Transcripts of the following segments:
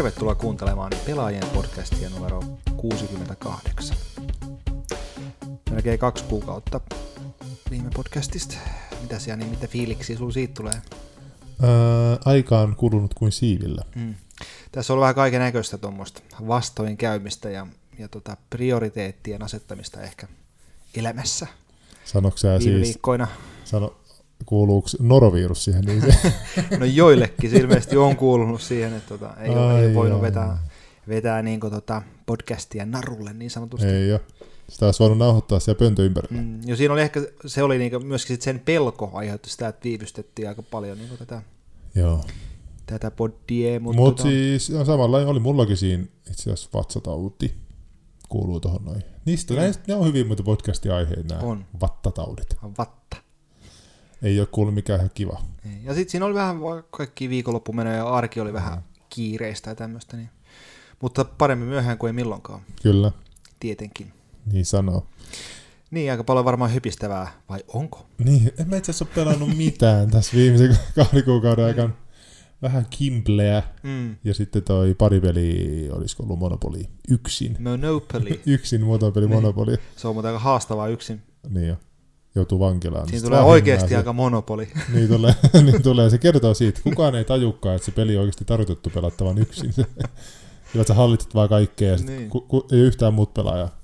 Tervetuloa kuuntelemaan Pelaajien podcastia numero 68. Melkein kaksi kuukautta viime podcastista. Mitä siellä, niin mitä fiiliksiä sulla siitä tulee? Ää, aika on kulunut kuin siivillä. Mm. Tässä on ollut vähän kaiken näköistä tuommoista vastoin käymistä ja, ja tota prioriteettien asettamista ehkä elämässä Sanoiko sä viime siis, viikkoina. sano, kuuluuko norovirus siihen? Niin se, No joillekin se ilmeisesti on kuulunut siihen, että tota, ei, ole, ei voinut jaa. vetää, vetää niin tota podcastia narulle niin sanotusti. ei ole. Sitä olisi voinut nauhoittaa siellä pöntö ympärillä. Mm, jo siinä oli ehkä, se oli niinku myöskin sit sen pelko aiheutti sitä, että viivystettiin aika paljon niinku tätä, Joo. tätä podia, mutta Mutta tota, siis samalla oli mullakin siinä itse asiassa vatsatauti. Kuuluu tuohon noin. Niistä Mm. näistä, ne on hyvin muuten podcastin aiheet nämä On. vattataudit. vatta. Ei ole kuullut mikään ihan kiva. Ei. Ja sitten siinä oli vähän kaikki viikonloppumenoja ja arki oli vähän kiireistä ja tämmöistä. Niin. Mutta paremmin myöhään kuin ei milloinkaan, Kyllä, tietenkin. niin sanoo. Niin, aika paljon varmaan hypistävää, vai onko? Niin, en mä itse asiassa ole pelannut mitään tässä viimeisen kahden kuukauden aikana. Vähän kimpleä. Mm. Ja sitten toi pari peli, olisiko ollut Monopoly yksin. Monopoly. Yksin muotopeli Niin. Monopoly. Se on muuten aika haastavaa yksin. Niin jo. Joutuu vankilaan. Siinä Sitten tulee oikeasti aika monopoli. Niin, tulee, niin tulee. Se kertoo siitä. Kukaan ei tajukaan, että se peli on oikeasti tarkoitettu pelattavan yksin. Kyllä sä hallitset vaan kaikkea ja sit Niin. ku, ku, ei yhtään muut pelaajaa.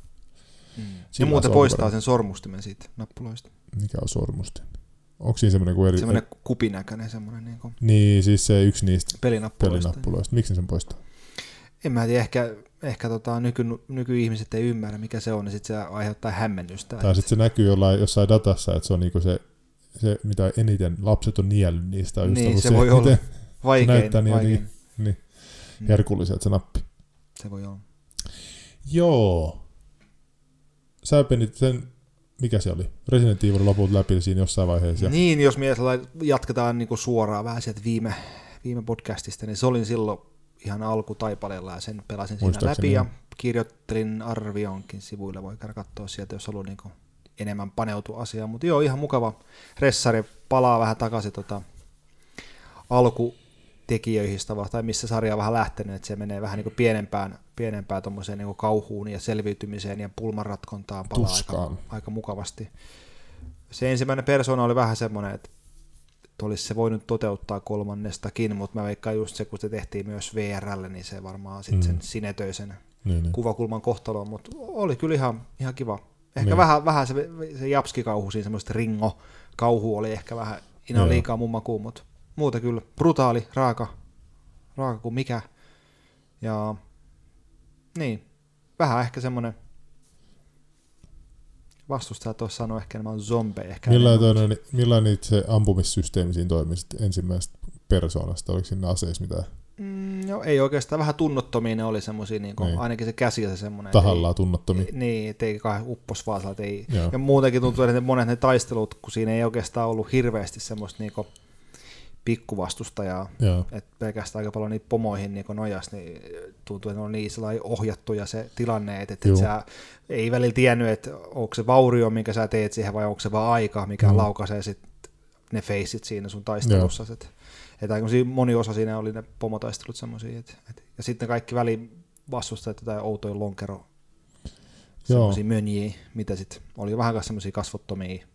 Mm. Ja muuten poistaa sen sormustimen siitä nappuloista. Mikä on sormusten? Onko siinä semmoinen kuin eri... Semmoinen kupinäköinen semmoinen niin kuin Niin, siis se yksi niistä pelinappuloista. pelinappuloista. Miksi sen poistaa? En mä tiedä, ehkä, ehkä tota, nyky, nykyihmiset ei ymmärrä, mikä se on, niin sitten se aiheuttaa hämmennystä. Tai sitten se näkyy jollain, jossain datassa, että se on niinku se, se, mitä eniten lapset on niellyt niistä. On Niin, ollut se voi olla. vaikein, näyttää niin vaikein. niin Mm. herkulliselta se nappi. Se voi olla. Joo. Sä penit sen, mikä se oli? Resident Evil loput läpi siinä jossain vaiheessa. Niin, jos mies jatketaan niin suoraan vähän sieltä viime, viime podcastista, niin se olin silloin ihan alkutaipaleella ja sen pelasin siinä läpi ja kirjoittelin arvionkin sivuille, voi käydä katsoa sieltä, jos haluaa niin enemmän paneutua asiaan, mutta joo, ihan mukava ressari, palaa vähän takaisin tota, alkutekijöihin tai missä sarja on vähän lähtenyt, että se menee vähän niin pienempään, pienempään tommoseen niin kauhuun ja selviytymiseen ja pulmanratkontaan palaa aika, Tuskaan. aika mukavasti. Se ensimmäinen persona oli vähän semmoinen, että olisi se voinut toteuttaa kolmannestakin, mutta mä veikkaan just se, kun se tehtiin myös VRlle, niin se varmaan sitten Mm. sen sinetöisen niin, niin. kuvakulman kohtaloon, mutta oli kyllä ihan, ihan kiva. Ehkä Niin. vähän, vähän se, se japskikauhu siinä, semmoista ringo-kauhu oli ehkä vähän ihan Joo. liikaa mun makuun, mutta muuten kyllä brutaali, raaka, raaka kuin mikä. Ja niin, vähän ehkä semmoinen vastustajat tuossa sanoo ehkä enemmän zombeja. Ehkä Millainen, toinen, millainen se ampumissysteemi siinä toimi ensimmäisestä persoonasta? Oliko siinä aseissa mitään Mm, joo, ei oikeastaan vähän tunnottomia ne oli semmoisia, niin Niin. ainakin se käsi ja se semmoinen. tahallaan tunnottomia? Ei, niin, ettei kai uppos vaan ei. Joo. Ja muutenkin tuntuu, että ne monet ne taistelut, kun siinä ei oikeastaan ollut hirveästi semmoista niinku pikkuvastustajaa, Joo. että pelkästään aika paljon niitä pomoihin niin nojas, niin tuntuu, että ne on niin sellainen ohjattuja se tilanne, että, että Juu. sä ei välillä tiennyt, että onko se vaurio, minkä sä teet siihen, vai onko se vaan aika, mikä Mm. laukaisee sit ne feisit siinä sun taistelussa. Että, aika moni osa siinä oli ne pomotaistelut semmoisia. Ja sitten kaikki väli vastustajat jotain outoja lonkero semmoisia mönjiä, mitä sitten oli vähän semmoisia kasvottomia.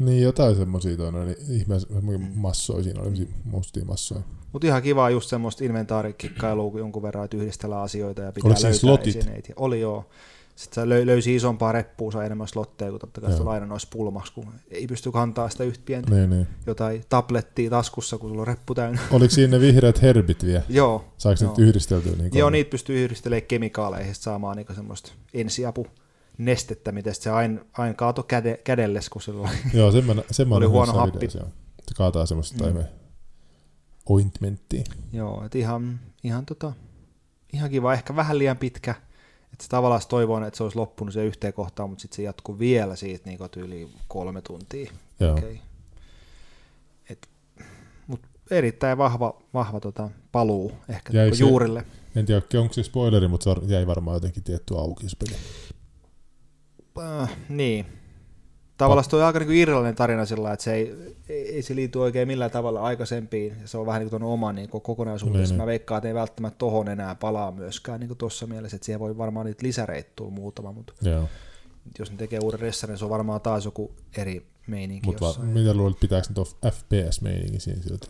Niin, jotain semmosia toinen, niin ihme Mm. massoja siinä oli, mustia massoja. Mutta ihan kiva just semmoista inventaarikikkailua jonkun verran, että yhdistellään asioita ja pitää Oliko siinä löytää slotit? esineitä. Oli joo. Sitten sä löy- löysi isompaa reppua, sai enemmän slotteja, kun totta kai sitä aina noissa pulmaksi, kun ei pysty kantaa sitä yhtä pientä Niin, niin. jotain tablettia taskussa, kun sulla on reppu täynnä. Oliko siinä ne vihreät herbit vielä? joo. Saiko nyt yhdisteltyä? Niin Joo, niitä pystyy yhdistelemään kemikaaleihin saamaan niinku semmoista ensiapu nestettä, miten sit se aina ain kaato käde, kädelles, kun sillä oli. Joo, sen mä, sen mä Oli huono happi. videossa, joo. Se kaataa semmoista Mm. ointmenttia. Joo, et ihan, ihan, tota, ihan kiva, ehkä vähän liian pitkä. Että se tavallaan toivon, että se olisi loppunut se yhteen kohtaan, mutta sitten se jatkuu vielä siitä niin tyyli kolme tuntia. Joo. Okay. Et, mut erittäin vahva, vahva tota, paluu ehkä Jäi niinku se- juurille. En tiedä, onko se spoileri, mutta se jäi varmaan jotenkin tietty auki se peli. Äh, niin. Tavallaan toi on aika niin kuin irrallinen tarina sillä että se ei, ei, se liity oikein millään tavalla aikaisempiin, se on vähän niin kuin oma niin kokonaisuudessa. Niin, Mä veikkaan, että ei välttämättä tohon enää palaa myöskään niin tuossa mielessä, että siihen voi varmaan niitä lisäreitä tulla muutama, mutta Joo. jos ne tekee uuden ressarin, niin se on varmaan taas joku eri meininki Mutta va- mitä luulet, pitääkö nyt ole FPS-meininki siinä silti?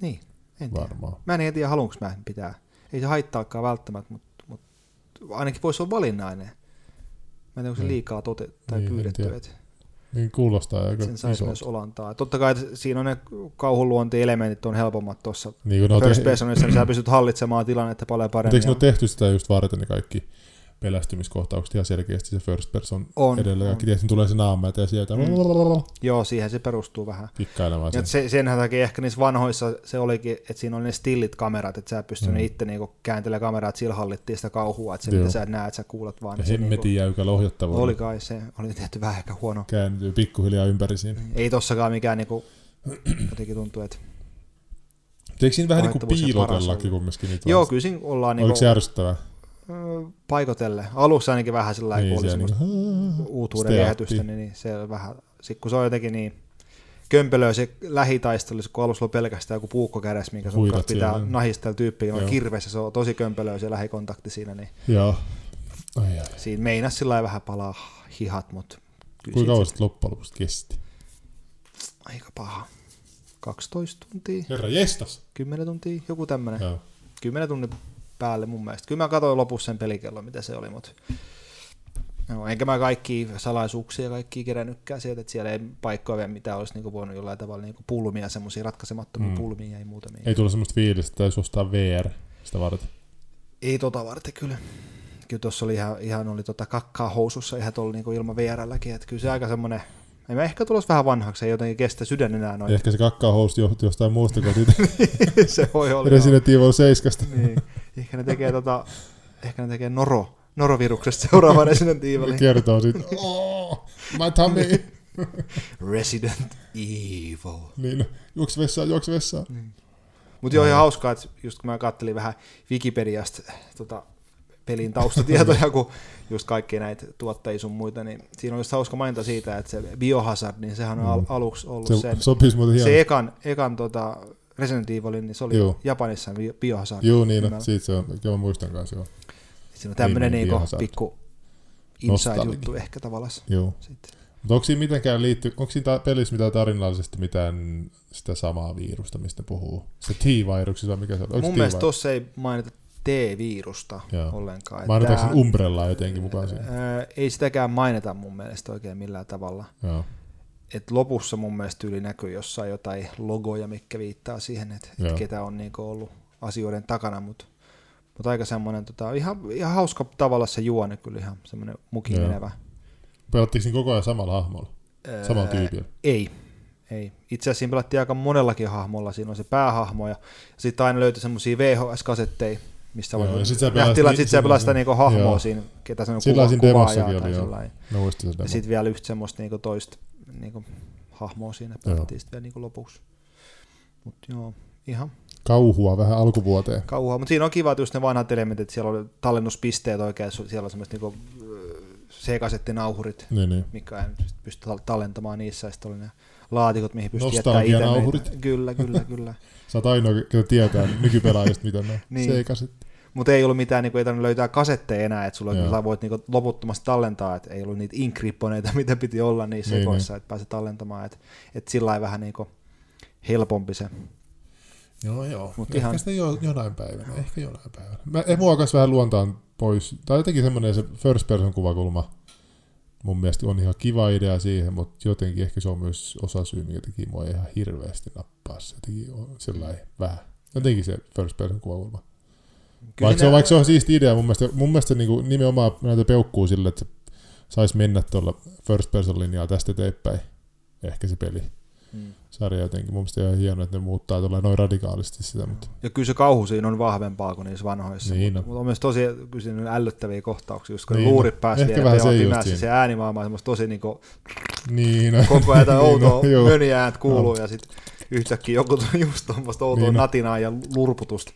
Niin, en tiedä. Varmaan. Mä en tiedä, haluanko mä pitää. Ei se haittaakaan välttämättä, mutta ainakin voisi olla valinnainen. Mä en tiedä, onko se Niin. liikaa tote, tai Niin, pyydetty, Niin kuulostaa aika sen saisi myös olantaa. Totta kai että siinä on ne kauhuluonti-elementit on helpommat tuossa Niin on First te- Personissa, niin sä pystyt hallitsemaan tilannetta paljon Mutta paremmin. eikö ne ole tehty sitä just varten ne kaikki pelästymiskohtaukset ihan selkeästi se first person On, edellä. Kaikki tietysti tulee se naama ja sieltä Mm. Joo, siihen se perustuu vähän. kikkailemaan Ja sen. se, senhän takia ehkä niissä vanhoissa se olikin, että siinä oli ne stillit kamerat, että sä pystyt Mm. mm. itse niinku kääntelemään kameraa, että sillä hallittiin sitä kauhua, että se Joo. mitä sä näet, sä kuulet vaan. Ja niin se hemmetin jäykällä ohjattavuudella oli kai se, oli tehty vähän ehkä huono. kääntyy pikkuhiljaa ympäri siinä. Ei tossakaan mikään niinku, jotenkin tuntuu, että Eikö siinä vähän niin kuin ja piilotellakin kumminkin niitä? joo, kyllä siinä ollaan Oliko niinku, se ärsyttävää? Paikotelle. Alussa ainakin vähän sillä Niin, niin, oli niinku, uutuuden viehätystä, niin, niin se vähän, sit kun se on jotenkin niin kömpelöä se lähitaistelu, kun alussa on pelkästään joku puukko kädessä, minkä sun Huidat kanssa pitää siellä. nahistella tyyppiä, on Joo. kirveessä, se on tosi kömpelöä se lähikontakti siinä, niin Joo. Ai ai. siinä meinas sillä vähän palaa hihat, mutta Kuinka kauan sitten loppujen lopuksi kesti? aika paha. 12 tuntia, Herra jestas! 10 tuntia, joku tämmönen. Joo. 10 tunnin päälle mun mielestä. Kyllä mä katsoin lopussa sen pelikellon, mitä se oli, mutta no, enkä mä kaikki salaisuuksia kaikki kerännytkään sieltä, että siellä ei paikkoja vielä mitään olisi niinku voinut jollain tavalla niinku pulmia, semmoisia ratkaisemattomia Mm. pulmia ei muutamia. Ei tule semmoista fiilistä, että täytyisi ostaa VR sitä varten. Ei tota varten kyllä. Kyllä tuossa oli ihan, ihan oli tota kakkaa housussa ihan tuolla niinku ilman VRlläkin, että kyllä se aika semmoinen, ei mä ehkä tulos vähän vanhaksi, ei jotenkin kestä sydän enää noin. Ehkä se kakkaahousti johtuu jostain muusta kuin siitä se voi olla. Resident Evil 7. niin. Ehkä ne tekee tota, ehkä ne tekee noro, noroviruksesta seuraava Resident Evil. Kertoo siitä, oh, my tummy. Resident Evil. niin, juoksi vessaan, juoksi vessaan. Mutta joo, ihan hauskaa, että just kun mä kattelin vähän Wikipediasta tota, pelin taustatietoja, kun just kaikki näitä tuottajia sun muita, niin siinä on just hauska mainita siitä, että se Biohazard, niin sehän on al- Mm. aluksi ollut Se sen, sopisi muuten se ekan, ekan tota Resident Evilin, niin se oli Joo. Japanissa Bi- Biohazard. Joo, niin, no, siitä se on, kyllä mä muistan kanssa, joo. Siinä on tämmöinen Niin, niinku pikku inside-juttu ehkä tavallaan. joo. Sitten. Mutta onko siinä mitenkään liitty, onko siinä pelissä mitään tarinallisesti mitään sitä samaa virusta, mistä puhuu? Se T-viruksista mikä se on? Onko Mun mielestä tuossa ei mainita T-virusta Joo. ollenkaan. Mainitaanko sen Umbrellaa jotenkin mukaan siinä? Ää, ei sitäkään mainita mun mielestä oikein millään tavalla. Joo. Et lopussa mun mielestä yli näkyy jossain jotain logoja, mikä viittaa siihen, että et ketä on niinku ollut asioiden takana, mutta mut aika semmoinen tota, ihan, ihan hauska tavalla se juone, kyllä ihan semmoinen mukin Joo. menevä. Pelattiinko koko ajan samalla hahmolla? Samalla Ää, tyypillä? Ei, ei. Itse asiassa siinä pelattiin aika monellakin hahmolla, siinä on se päähahmo ja sitten aina löytyi semmoisia VHS-kasetteja, mistä Joo, voi ja sit sä pelasit- sit sä pelasit sitä niinku hahmoa joo. siinä, ketä se on kuva, kuvaajaa tai oli, sellainen. Sen Ja sitten vielä yhtä semmoista niinku toista niinku hahmoa siinä pelattiin sitten vielä niinku lopuksi. Mutta joo, ihan Kauhua vähän alkuvuoteen. kauhaa. Mutta siinä on kiva, että just ne vanhat elementit, että siellä oli tallennuspisteet oikein, siellä on semmoiset niinku C-kasettinauhurit, Niin, niin. mikä ei sit pysty tal- tallentamaan niissä, ja sitten oli ne laatikot, mihin pystyy jättämään itse. Kyllä, kyllä, kyllä. Sä oot ainoa, ketä tietää nykypelaajista, mitä ne. Niin. Seikaset. Mutta ei ollut mitään, niinku, ei tarvinnut löytää kasetteja enää, että sulla sä voit niinku, loputtomasti tallentaa, että ei ollut niitä inkripponeita, mitä piti olla niissä Niin, sekoissa, että pääsi tallentamaan, että et sillä lailla vähän niinku helpompi se. Joo, joo. Mut ehkä ihan- sitä jo, jonain päivänä, ehkä jonain päivänä. Mä, mua vähän luontaan pois. Tai jotenkin semmoinen se first person kuvakulma mun mielestä on ihan kiva idea siihen, mutta jotenkin ehkä se on myös osa syy, mikä teki mua ihan hirveästi nappaa. Se teki on sellainen vähän. Jotenkin se first person kuvakulma. Kyllä Vaikka se, on, vaikka se on siisti idea, mun mielestä, mun mielestä niin kuin nimenomaan näitä peukkuu sille, että se saisi mennä tuolla first person linjaa tästä eteenpäin. Ehkä se peli. Mm. Sarja jotenkin. Mun mielestä ihan hienoa, että ne muuttaa tuolla noin radikaalisti sitä, mutta Ja kyllä se kauhu siinä on vahvempaa kuin niissä vanhoissa. Niin mutta on. on myös tosi kyllä siinä ällöttäviä kohtauksia, just kun Niin niin luurit pääsi vielä vähän se se äänimaailma on semmoista tosi niinku, niin. no. koko ajan Niin, no, outoa joo. möniäät kuuluu No. ja sitten yhtäkkiä joku tuli just tuommoista outoa Niin. natinaa ja lurputusta.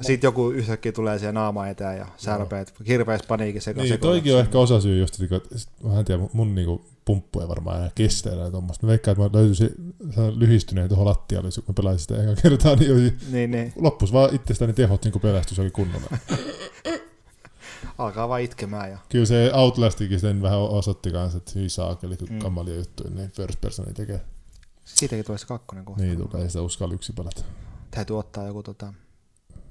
Sitten joku yhtäkkiä tulee siihen naama eteen ja särpeet hirveässä paniikissa. joka Niin, toikin on ehkä osa syy just, että mä en tiedä, mun- niinku pumppu ei varmaan enää kestä enää tuommoista. Mä veikkaan, että mä löytyisin lyhistyneen tuohon lattialle, jos mä pelaisin sitä eka kertaa, niin Niin, niin. loppus vaan itsestäni tehot niin pelästys oli kunnolla. Alkaa vaan itkemään ja Kyllä se Outlastikin sen vähän osoitti kanssa, että hyi saakeli, kun Mm. kammalia juttuja, niin first personi tekee. Siitäkin tulee se kakkonen kohta. Niin tulee, ei sitä uskalla yksi pelata. Täytyy ottaa joku tota,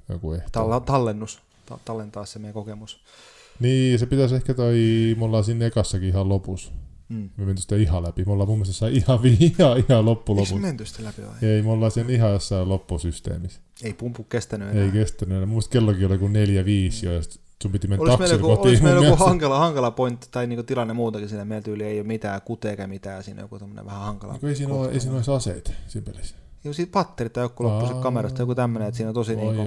Joku ehto. tall- tallennus, ta- tallentaa se meidän kokemus. Niin, se pitäisi ehkä toi, me ollaan siinä ekassakin ihan lopussa. Mm. Me menty sitä ihan läpi. Me ollaan mun mielestä ihan, ihan, ihan loppu Eikö menty sitä läpi vai? Ei, me ollaan sen ihan jossain loppusysteemissä. Ei pumpu kestänyt enää. Ei kestänyt enää. Muista kellokin oli kuin neljä viisi jo, ja sit sun piti mennä Olisi meillä joku, kotiin. olisi meillä mun joku hankala, hankala pointti tai niinku tilanne muutakin siinä. Meillä tyyli ei ole mitään kute eikä mitään. Siinä joku tämmöinen vähän hankala. Niin ei siinä ole, ei siinä olisi aseita siinä pelissä. Joo, siitä patterit tai joku loppu kamerasta, joku tämmöinen, että siinä on tosi niinku,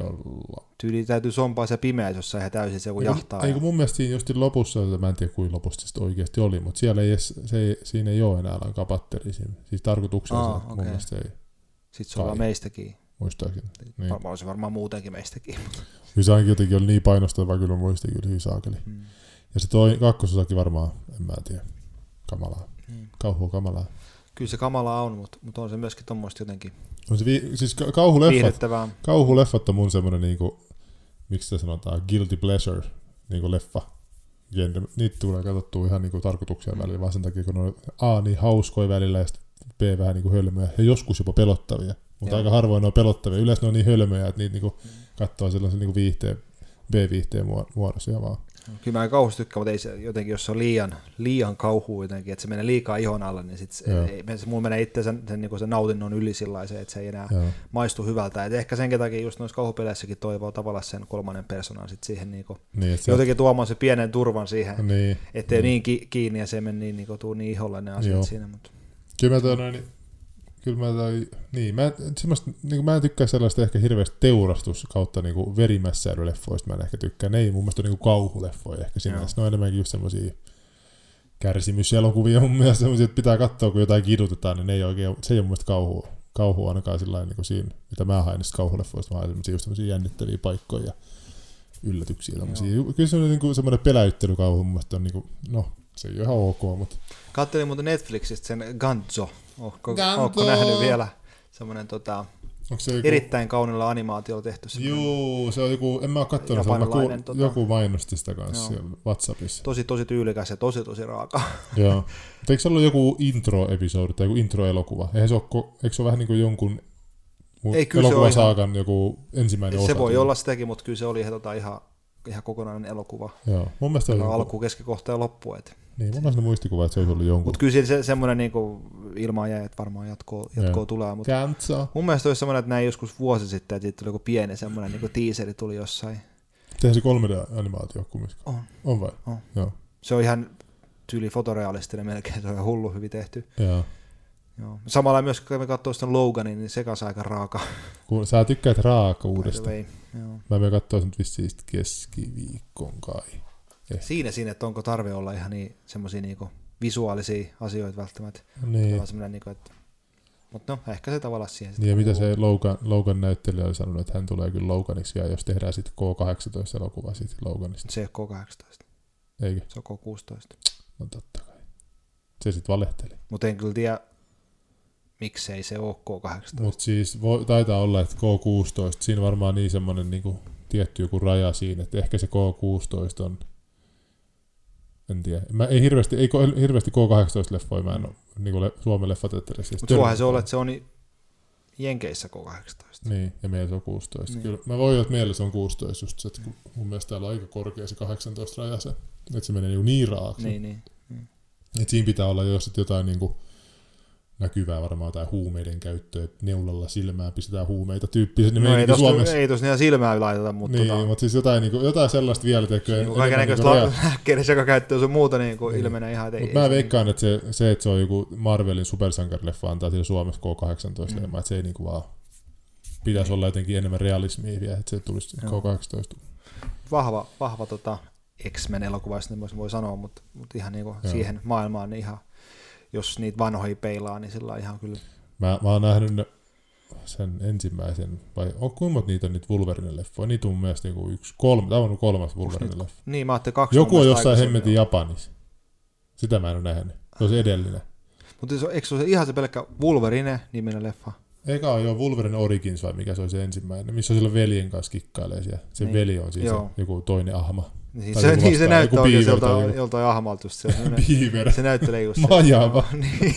tyyli täytyy sompaa se pimeä, jos ihan täysin se joku jahtaa. Ei ja- kun mun mielestä siinä just lopussa, mä en tiedä kuinka lopussa se oikeasti oli, mutta siellä ei se siinä ei ole enää lainkaan batteri siinä. Siis tarkoituksella Aa, se, mun okei. mielestä ei, Sitten se on Kai. Muistaakseni. Niin. Varmaan se varmaan muutenkin meistäkin. Kyllä se ainakin jotenkin oli niin painostava, kyllä muistin kyllä hyvin saakeli. Mm. Ja se toi kakkososakin varmaan, en mä tiedä, kamalaa. Mm. Kauhua kamalaa. Kyllä se kamala on, mutta, mutta on se myöskin tuommoista jotenkin On se vi- siis ka- kauhuleffat, kauhuleffat on mun semmonen niinku, miksi sitä sanotaan, guilty pleasure, niinku leffa. Genre. Niitä tulee katsottua ihan niinku tarkoituksia Mm. välillä, vaan sen takia, kun ne on A niin hauskoja välillä ja sitten B vähän niinku hölmöjä ja joskus jopa pelottavia. Mutta aika harvoin ne on pelottavia. Yleensä ne on niin hölmöjä, että niitä niinku Mm. katsoo sellaisen niinku viihteen, B-viihteen muo- muodossa vaan. Kyllä mä en kauhusta tykkää, mutta ei se jotenkin, jos se on liian, liian kauhua jotenkin, että se menee liikaa ihon alle, niin sit se, ei, se mulla menee itse sen, sen, niin sen nautinnon yli sillä se, että se ei enää Joo. maistu hyvältä. Et ehkä senkin takia just noissa kauhupeleissäkin toivoo tavallaan sen kolmannen persoonan sit siihen niinku, Niin, että se, jotenkin tuomaan se pienen turvan siihen, niin, ettei niin ki- kiinni ja se mene niin, niin, tuu niin iholle ne asiat Joo. siinä. Mutta. Kyllä mä toi noin, niin- kyllä mä toi, niin, mä, semmoista, niin mä en tykkää sellaista ehkä hirveästi teurastus kautta niin verimässäilyleffoista, mä en ehkä tykkää. Ne ei mun mielestä ole niin kauhuleffoja ehkä sinänsä. Ne on enemmänkin just semmosia kärsimyselokuvia mun mielestä semmosia, että pitää katsoa, kun jotain kidutetaan, niin ne ei oikein, se ei ole mun mielestä kauhua, kauhua ainakaan sillä niin kuin siinä, mitä mä haen niistä kauhuleffoista, mä haen semmosia just semmosia jännittäviä paikkoja ja yllätyksiä. Tommosia. Kyllä semmoinen, niin kuin, semmoinen peläyttelykauhu mun mielestä on niin kuin, no, se ei ole ihan ok, mutta Kattelin muuten Netflixistä sen Ganzo. Ootko, ootko nähnyt vielä? Semmoinen tota, onko se joku... erittäin kaunilla animaatiolla tehty. semmoinen Juu, se on joku, en mä oo kattonut sitä, mä Japanilainen, ku, tota- joku mainosti sitä kanssa Joo. siellä Whatsappissa. Tosi, tosi tyylikäs ja tosi, tosi raaka. Joo. Mutta eikö se ollut joku intro-episodi tai joku intro-elokuva? Eihän se ole, ko- eikö se ole vähän niin kuin jonkun Ei, kyllä se on elokuvasaakan joku ensimmäinen osa? se voi tyyli? olla sitäkin, mutta kyllä se oli ihan, tota, ihan, ihan kokonainen elokuva. Joo, mun mielestä No, joku, alku, keskikohta ja loppu. Et. niin, mun mielestä muistikuva, että se olisi ollut jonkun. Mutta kyllä se, semmoinen niinku, ilmaan jäi, että varmaan jatkoa, jatkoa tulee. Mutta Kantsa. mun mielestä olisi semmoinen, että näin joskus vuosi sitten, että siitä tuli joku pieni semmoinen niinku teaseri tuli jossain. Tehdään se 3D-animaatio kumminkin. On. On vai? On. Joo. Se on ihan tyyli fotorealistinen melkein, se on ihan hullu hyvin tehty. Joo. Joo. Samalla myös kun me katsoo sitä Loganin, niin se kanssa aika raaka. Kun sä tykkäät way. Joo. Mä menen katsoa sen nyt vissiin keskiviikkoon kai. Siinä siinä, että onko tarve olla ihan niin semmoisia niinku visuaalisia asioita välttämättä. Niin. Niinku, että mutta no, ehkä se tavallaan siihen. Niin ja mitä se Logan, Logan näyttelijä oli sanonut, että hän tulee kyllä Loganiksi, ja jos tehdään sitten K18-elokuva siitä Loganista. Se ei ole K18, Eikö? se on K16. No totta kai. Se sitten valehteli. Mutta en kyllä tiedä, miksei se ole K18. Mutta siis voi, taitaa olla, että K16, siinä varmaan niin semmoinen niinku, tietty joku raja siinä, että ehkä se K16 on, en tiedä. Mä ei hirveästi, ei hirveästi K18-leffoja, mä en ole niinku le, Suomen leffateatterissa. Mutta suohan se on, että se on Jenkeissä K18. Niin, ja meillä se on 16. Niin. Niin. Kyllä, mä voin olla, että meillä se on 16 just se, että kun mun mielestä täällä on aika korkea se 18 raja se, että se menee niinku niin raaksi. Niin, niin. Että siinä pitää olla jo sit jotain niinku näkyvää varmaan tai huumeiden käyttöä, että neulalla silmään pistetään huumeita tyyppisesti. Niin No ei meininki tos, Suomessa. ei tos ihan silmää laiteta, mutta niin, tota, mutta siis jotain, niinku, jotain sellaista vielä tekee. niin kaiken näköistä lääkkeiden sekakäyttöä sun muuta niin kuin Niin. ilmenee ihan, että ei, Mutta mä ei veikkaan, että se, se, että se on joku Marvelin supersankarileffa antaa sille Suomessa K18 Mm. mm. että se ei niinku vaan pitäisi olla jotenkin enemmän realismia vielä, että se tulisi Joo. K18. vahva, vahva tota X-Men elokuva, jos niin voi sanoa, mutta, mutta ihan niin kuin Joo. siihen maailmaan, niin ihan, jos niitä vanhoja peilaa, niin sillä on ihan kyllä Mä, mä oon nähnyt sen ensimmäisen, vai on kuinka niitä on niitä Wolverine-leffoja? Niitä on mun mielestä niinku yksi, kolme, tämä on kolmas Wolverine-leffa. Niin, mä ajattelin kaksi. Joku on jossain hemmetin. Japanissa. Sitä mä en ole nähnyt. Se on se edellinen. Mutta se, eikö se ole ihan se pelkkä Wolverine-niminen leffa? Eikä ole jo Wolverine Origins vai mikä se oli se ensimmäinen, missä sillä veljen kanssa kikkailee siellä. Se Niin. veli on siis joku toinen ahma. Niin Tai se, joku niin se näyttää oikein tai joltain, ahmalta just se. semmoinen- Beaver. Se näyttelee just se. Majava. niin.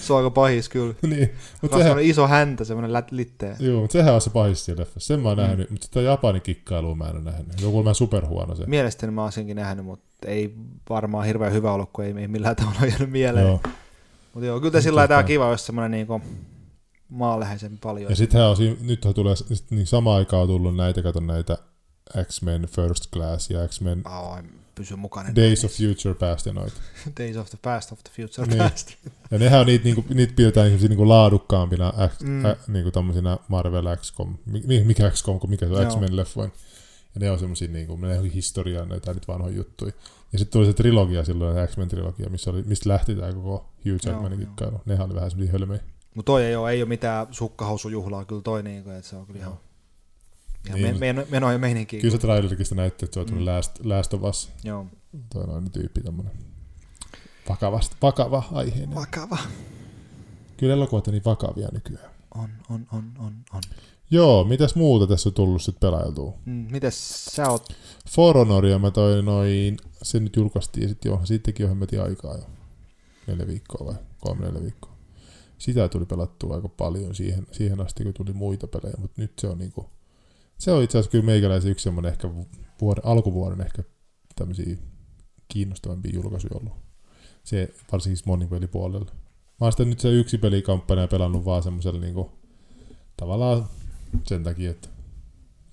se on aika pahis kyllä. niin. Mutta Sehän... sehän, on iso häntä, semmoinen litteä. joo, mutta sehän on se pahis siinä leffassa. Sen mä oon Mm. nähnyt, mutta sitä Japanin kikkailua mä en ole nähnyt. Joku on superhuono se. Mielestäni mä oon senkin nähnyt, mutta ei varmaan hirveän hyvä ollut, kun ei, ei millään tavalla jäänyt mieleen. Joo. Mutta joo, kyllä sillä lailla tää on Tota- kiva, jos semmoinen niinku maanläheisempi paljon. Ja sittenhän on, nythän tulee, sit niin samaan aikaan on tullut näitä, kato näitä X-Men First Class ja X-Men Ai, pysy mukana. Days of Future Past ja noita. Days of the Past of the Future Niin. Past. Ja nehän on niitä, niinku, niitä pidetään niinku, niinku laadukkaampina X, Mm. ä, niinku tommosina Marvel XCOM, mi- mikä XCOM, mikä se on Joo. X-Men leffoin. Ja ne on semmosia niinku, ne on historiaa, näitä niitä vanhoja juttuja. Ja sitten tuli se trilogia silloin, X-Men trilogia, missä oli, mistä lähti tää koko Hugh Jackmanin kikkailu. Nehän oli vähän semmosia hölmöjä. Mutta toi ei ole, ei ole mitään sukkahousujuhlaa kyllä toi, niinku, että se on kyllä ihan, ihan Niin, mut- men, meno ja meininkiä. Kyllä se trailerikin sitä näytti, että se on mm. Last, last of Us, Joo, toi noin tyyppi tommonen vakavasta, vakava aiheinen. vakava. Kyllä elokuvat on niin vakavia nykyään. On, on, on, on, on. Joo, mitäs muuta tässä on tullut sitten pelailtua? Mm, mites sä oot? For Honoria mä toin noin, se nyt julkaistiin sitten jo, sittenkin jo hemmetin aikaa jo. Neljä viikkoa vai kolme neljä viikkoa. Sitä tuli pelattua aika paljon siihen, siihen asti, kun tuli muita pelejä, mutta nyt se on niinku, se on itse asiassa kyllä meikäläisen yksi semmoinen ehkä vuoden, alkuvuoden ehkä tämmöisiä kiinnostavampia julkaisuja ollut. Se varsinkin monipelipuolella. Mä oon sitä nyt se yksi pelikampanja pelannut vaan semmoisella niinku, tavallaan sen takia, että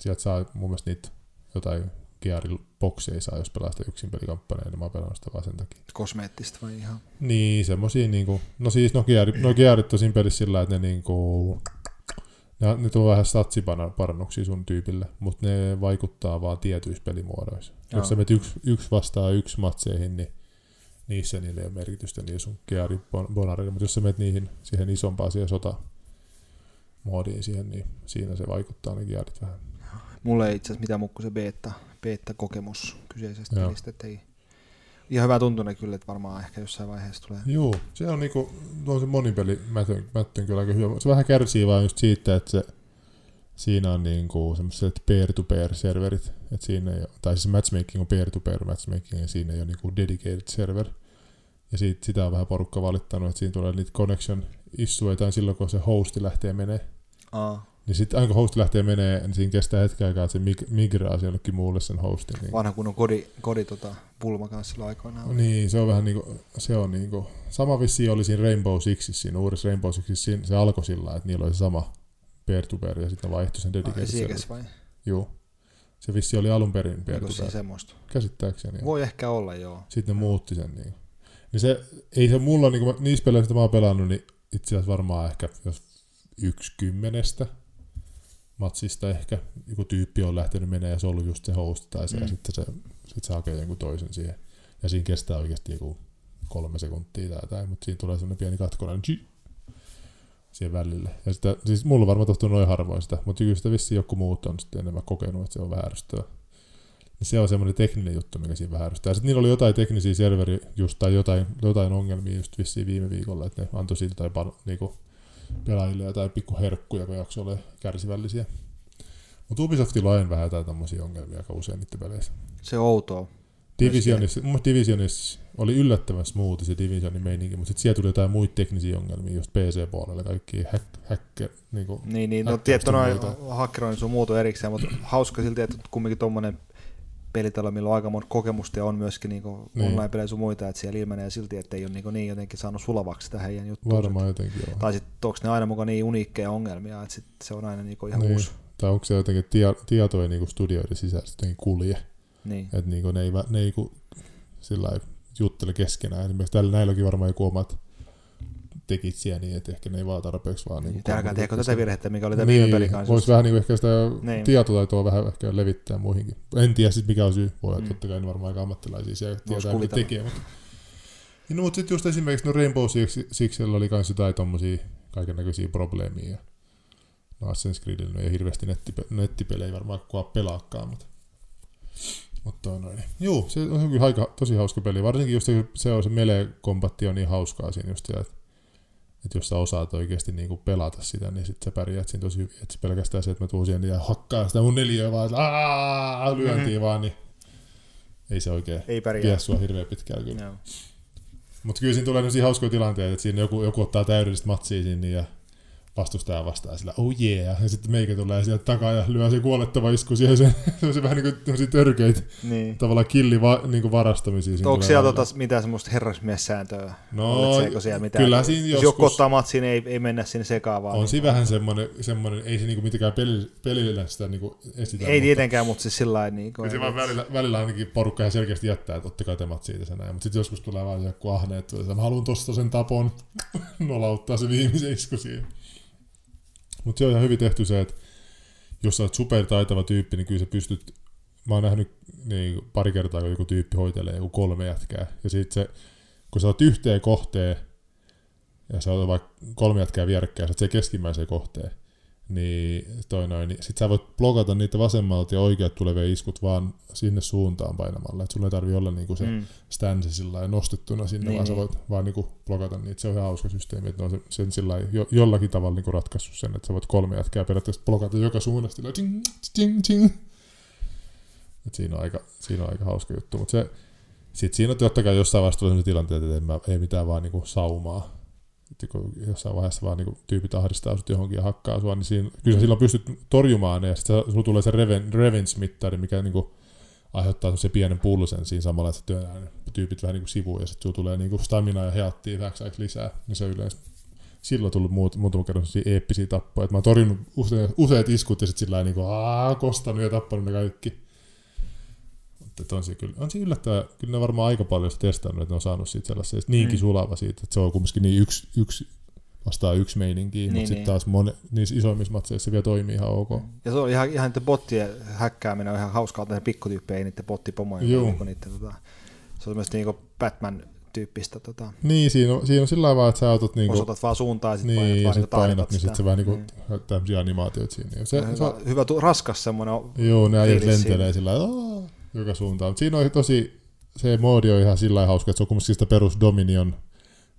sieltä saa mun mielestä niitä jotain Gearin-bokseja saa, jos pelaa sitä yksin pelikampanjaa, niin mä oon pelannut sitä vaan sen takia. Kosmeettista vai ihan? Niin, semmosia niinku, no siis no, geari, no gearit on siinä pelissä sillä, että ne niinku, ne, ne tuo vähän statsiparannuksia sun tyypille, mutta ne vaikuttaa vaan tietyissä pelimuodoissa. Joo. Jos sä menet yksi, yksi vastaan yksi matseihin, niin niissä niillä ei ole merkitystä niin sun geari bonarille, mutta jos sä menet niihin siihen isompaan siihen sota moodiin siihen, niin siinä se vaikuttaa ne gearit vähän. Mulla ei itse asiassa mitään muu kuin se beta, beta-kokemus kyseisestä Joo. pelistä, että ei ihan hyvä tuntunen kyllä, että varmaan ehkä jossain vaiheessa tulee. Joo, se on niinku, on se monipeli mätön, mättön kyllä aika hyvä. Se vähän kärsii vaan just siitä, että se, siinä on niinku semmoiset peer-to-peer serverit, että siinä ei ole, tai siis matchmaking on peer-to-peer matchmaking ja siinä ei ole niinku dedicated server. Ja siitä, sitä on vähän porukka valittanut, että siinä tulee niitä connection issueita silloin, kun se hosti lähtee menee. Aa, Niin sitten aina kun hosti lähtee menee, niin siinä kestää hetken aikaa, että se mig- migraa se jollekin muulle sen hostin. Niin. vanha kunnon kodi, kodi tota, pulma kanssa silloin aikoinaan. oli. Niin, se on vähän niinku, se on niinku, sama vissi oli siinä Rainbow Sixissä, siinä uudessa Rainbow Sixissä, siinä, se alkoi sillä että niillä oli se sama peer-to-peer ja sitten ne vaihtoi sen dedicated server. vai? Joo. Se vissi oli alun perin Oliko siinä peer-to-peer, semmoista? käsittääkseni. joo. Voi ehkä olla, joo. Sitten ne muutti sen niin. Niin se, ei se mulla, niin kuin niissä peleissä, mitä mä oon pelannut, niin itse asiassa varmaan ehkä jos yksi kymmenestä matsista ehkä joku tyyppi on lähtenyt menemään ja se on ollut just se host tai se, mm. Ja sitten se, sit se hakee jonkun toisen siihen. Ja siinä kestää oikeasti joku kolme sekuntia tai jotain, mutta siinä tulee semmoinen pieni katkonen niin siihen välille. Ja sitä, siis mulla varmaan tohtuu noin harvoin sitä, mutta kyllä sitä vissiin joku muut on sitten enemmän kokenut, että se on ärsyttävää. Niin se on semmoinen tekninen juttu, mikä siinä vähän ärsyttää. Sitten niillä oli jotain teknisiä serveri just, tai jotain, jotain ongelmia just vissiin viime viikolla, että ne antoi siitä tai pan, niinku, pelaajille jotain pikku herkkuja, kun jakso ole kärsivällisiä. Mutta Ubisoftilla on vähän jotain tämmöisiä ongelmia aika usein niiden peleissä. Se outoa. Divisionissa, mun mielestä Divisionissa oli yllättävän smooth se Divisionin meininki, mutta sitten siellä tuli jotain muita teknisiä ongelmia, just PC-puolella, kaikki hack, hacker, niinku, Niin, niin no tietty noin hakkeroin sun muuta erikseen, mutta hauska silti, että kumminkin tommonen pelitalo, millä on aika monta kokemusta ja on myöskin niinku Niin. online-pelejä sun muita, että siellä ilmenee silti, että ei ole niinku niin jotenkin saanut sulavaksi sitä heidän juttuun. varmaan jotenkin joo. Tai sitten onko ne aina mukaan niin uniikkeja ongelmia, että sit se on aina niinku ihan Niin. uusi. Tai onko se jotenkin tie, tieto ei niinku studioiden sisäisesti jotenkin kulje, Niin. että niinku ne ei, ne ei ku, sillä juttele keskenään. Esimerkiksi tällä näilläkin varmaan joku omat tekitsiä niin, että ehkä ne ei vaan tarpeeksi vaan Niin, älkää tehkö tätä virhettä, mikä oli tämä viime peli kanssa. Voisi vähän niinku ehkä sitä Niin. tietotaitoa vähän ehkä levittää muihinkin. En tiedä sitten mikä on syy. Voi mm. Mm. totta kai ne varmaan aika ammattilaisia siellä tietää, mitä tekee. Mutta, niin, no, mutta sitten just esimerkiksi no Rainbow Six, Sixillä oli kans jotain tommosia kaiken näköisiä probleemia. No Assassin's Creedillä ei hirveästi nettipe- nettipelejä varmaan kukaan pelaakaan, mutta mutta noin. Juu, se on kyllä aika, tosi hauska peli. Varsinkin just se, se on se melee-kombatti on niin hauskaa siinä just, että, että jos sä osaat oikeasti niinku pelata sitä, niin sit sä pärjäät siinä tosi hyvin. Että pelkästään se, että mä tuun siihen ja hakkaan sitä mun neliöä vaan, että aah, lyöntiin mm-hmm. vaan, niin ei se oikein Ei pärjää. sua hirveän pitkään kyllä. Joo. Mutta kyllä siinä tulee hauskoja tilanteita, että siinä joku, joku ottaa täydellistä matsia sinne ja vastustaja vastaa sillä oh yeah, ja sitten meikä tulee sieltä takaa ja lyö se kuolettava isku siihen sen, se vähän niin kuin törkeitä Niin. tavallaan killi va, niin kuin varastamisia. Onko tulee siellä välillä. tota, mitään semmoista herrasmies-sääntöä? No, siellä mitään? kyllä siinä Jos joku joskus- ottaa matsiin, ei, ei mennä sinne sekaan vaan. On siinä vähän semmoinen, semmoinen ei se niinku mitenkään peli, pelillä sitä niinku esitä. ei tietenkään, mutta siis sillä lailla niin Kyllä se vaan välillä, välillä ainakin porukka ihan selkeästi jättää, että ottakaa te mat siitä sen näin. Mutta sitten joskus tulee vaan joku ahne, että mä haluan tosta sen tapon, nolauttaa se viimeisen isku siihen. Mutta se on ihan hyvin tehty se, että jos sä oot supertaitava tyyppi, niin kyllä sä pystyt, mä oon nähnyt niin pari kertaa, kun joku tyyppi hoitelee joku kolme jätkää. Ja sit se, kun sä oot yhteen kohteen, ja sä oot vaikka kolme jätkää vierekkäin, sä oot se keskimmäiseen kohteen, niin, toi noin, niin sit sä voit blokata niitä vasemmalta ja oikeat tulevia iskut vaan sinne suuntaan painamalla. Et sulla ei tarvi olla niinku se mm. Stansi sillä nostettuna sinne, Niin, vaan sä niin. voit vaan niinku blokata niitä. Se on ihan hauska systeemi, että ne on se- sen sillä jo, jollakin tavalla niinku ratkaissut sen, että sä voit kolme jätkää periaatteessa blokata joka suunnasta. ting, ting. Et siinä, on aika, siinä on aika hauska juttu, mutta se, sit siinä on totta kai jossain vaiheessa tulee sellaisia tilanteita, että en mä, ei mitään vaan niinku saumaa. Että kun jossain vaiheessa vaan niinku tyypit ahdistaa sut johonkin ja hakkaa sua, niin siinä, kyllä sä silloin pystyt torjumaan ne, ja sitten sulla tulee se reven, revenge-mittari, mikä niinku aiheuttaa se pienen pulsen siinä samalla, että sä työnnää ne tyypit vähän niinku sivuun, ja sitten sulla tulee niinku stamina ja heattia vähäksi lisää, niin se yleensä silloin tullut muut, muutama kerran eeppisiä tappoja, että mä oon torjunut use, useat iskut ja sitten sillä niinku, aah, kostanut ja tappanut ne kaikki. Että on se kyllä, on se yllättävää, kyllä ne on varmaan aika paljon testannut, että ne on saanut siitä sellaisia, niinkin Mm. sulava siitä, että se on kumminkin niin yksi, yksi vastaa yksi meininkiä, niin, Niin, mutta sitten niin. taas moni, niissä isoimmissa matseissa se vielä toimii ihan ok. Ja se on ihan, ihan niiden bottien häkkääminen on ihan hauskaa, että ne pikkutyyppejä ei niiden bottipomoja. Niin niiden, tota, se on myös niin Batman-tyyppistä. Tota, Niin, siinä on, siinä on sillä vaan, että sä otat niinku, osoitat vaan suuntaan ja sitten niin, painat ja sit niin painat, tahdot niin sitten se vähän niinku Mm. tämmöisiä animaatioita siinä. Se, Ja se, hyvä, hyvä raskas semmoinen. Joo, ne ajat lentelee sillä lailla, joka suuntaan. Mutta siinä on tosi, se moodi on ihan sillä hauska, että se on kumminkin sitä perus Dominion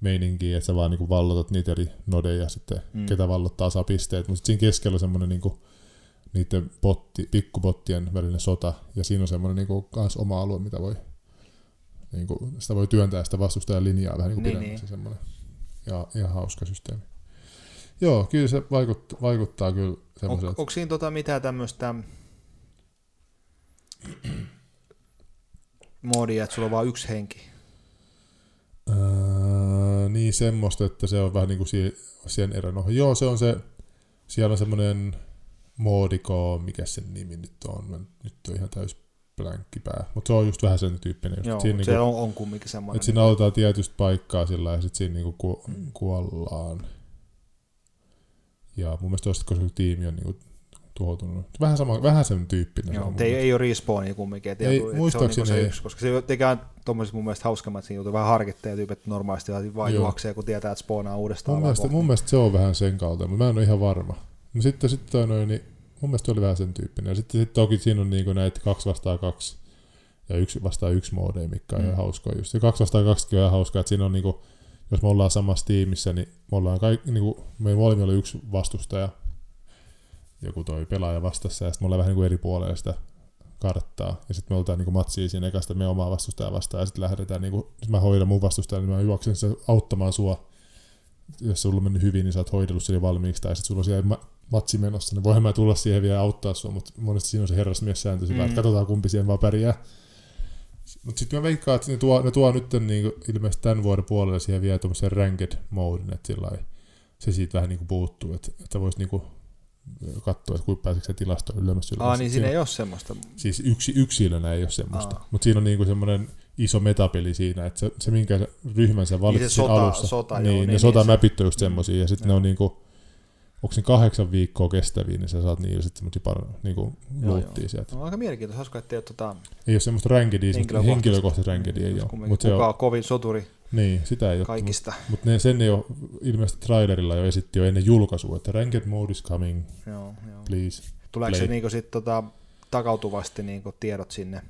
meininkiä, että sä vaan niinku vallotat niitä eri nodeja ja sitten mm. Ketä vallottaa saa pisteet, mutta siinä keskellä on semmoinen niinku niiden botti, pikkubottien välinen sota, ja siinä on semmoinen niinku kans oma alue, mitä voi niinku, sitä voi työntää sitä vastustajan linjaa vähän niinku Niin, pidemmäksi niin. semmoinen. Ja ihan hauska systeemi. Joo, kyllä se vaikuttaa, vaikuttaa kyllä On, semmoiselta. onko siinä tota mitään tämmöistä moodia, että sulla on vain yksi henki? Öö, niin semmoista, että se on vähän niin kuin si- sen erän ohi. Joo, se on se, siellä on semmoinen moodiko, mikä sen nimi nyt on, Mä nyt on ihan täys blänkkipää, mutta se on just vähän sen tyyppinen. Just, Joo, siinä, se niinku, on, on kumminkin semmoinen. että siinä aloitetaan tietystä paikkaa sillä ja sitten siinä niinku ku, kuollaan. Ja mun mielestä koska se tiimi on niinku tuhoutunut. Vähän, sama, vähän sen tyyppinen. Joo, mutta ei, ei ole respawnia kumminkin. että Ei, muistaakseni se on ei. niinku se yksi, koska se tekee tuommoisesta mun mielestä hauskemmat, että siinä joutuu vähän harkittaa tyypit normaalisti vaan Joo. juoksee, kun tietää, että spawnaa uudestaan. Mun mielestä, kohti. mun mielestä se on vähän sen kautta, mutta mä en ole ihan varma. No sitten, sitten noin, niin mun mielestä se oli vähän sen tyyppinen. Ja sitten, sitten toki siinä on niinku näitä kaksi vastaan kaksi ja yksi vastaan yksi modeja, mikä on Mm. ihan hauskaa just. Ja kaksi vastaan kaksi on ihan hauskaa, että siinä on niinku, jos me ollaan samassa tiimissä, niin me ollaan kaikki, niinku, meillä molemmilla oli yksi vastustaja, joku toi pelaaja vastassa, ja sitten me ollaan vähän niinku eri puolella sitä karttaa. Ja sitten me oltaan niinku matsia siinä ekasta me omaa vastustajaa vastaan, ja sitten lähdetään, niinku, jos mä hoidan mun vastustajan, niin mä juoksen sen auttamaan sua jos sulla on mennyt hyvin, niin sä oot hoidellut sen jo valmiiksi, tai sitten sulla on siellä ma- matsi menossa, niin voihan mä tulla siihen vielä auttaa sua, mutta monesti siinä on se herrasmies sääntö, mm. Että katsotaan kumpi siihen vaan pärjää. Mutta sitten mä veikkaan, että ne tuo, ne tuo nyt niinku, ilmeisesti tämän vuoden puolella siihen vielä tuommoisen ranked modin, että sillä se siitä vähän niinku puuttuu, että, että voisi niinku katsoa, että kuinka pääseekö se tilasto ylemmäs ylös. Aa, niin siinä ei ole semmoista. Siis yksi, yksilönä ei ole semmoista, mutta siinä on niinku semmoinen iso metapeli siinä, että se, se minkä ryhmän sä valitsit Niin se siinä sota- alussa, sota, niin, joo, ne niin, niin sotamäpit on just Mm. semmosia, ja sitten ne Joo. on niinku, onko ne kahdeksan viikkoa kestäviä, niin sä saat niillä sitten semmosia par, niinku Joo, luuttia sieltä. No, aika mielenkiintoista, hauska, että ei ole tota, Ei ole semmoista semmoista Henkilökohtaista. henkilökohtaista rankedia ei ole, kumminkin mutta se on kovin soturi Niin, sitä ei ole. kaikista. Mutta ne, sen ei ole ilmeisesti trailerilla jo esitti jo ennen julkaisua, että Ranked Mode is coming, Joo, joo. please. Tuleeko se Play. niinku sit tota, takautuvasti niinku tiedot sinne?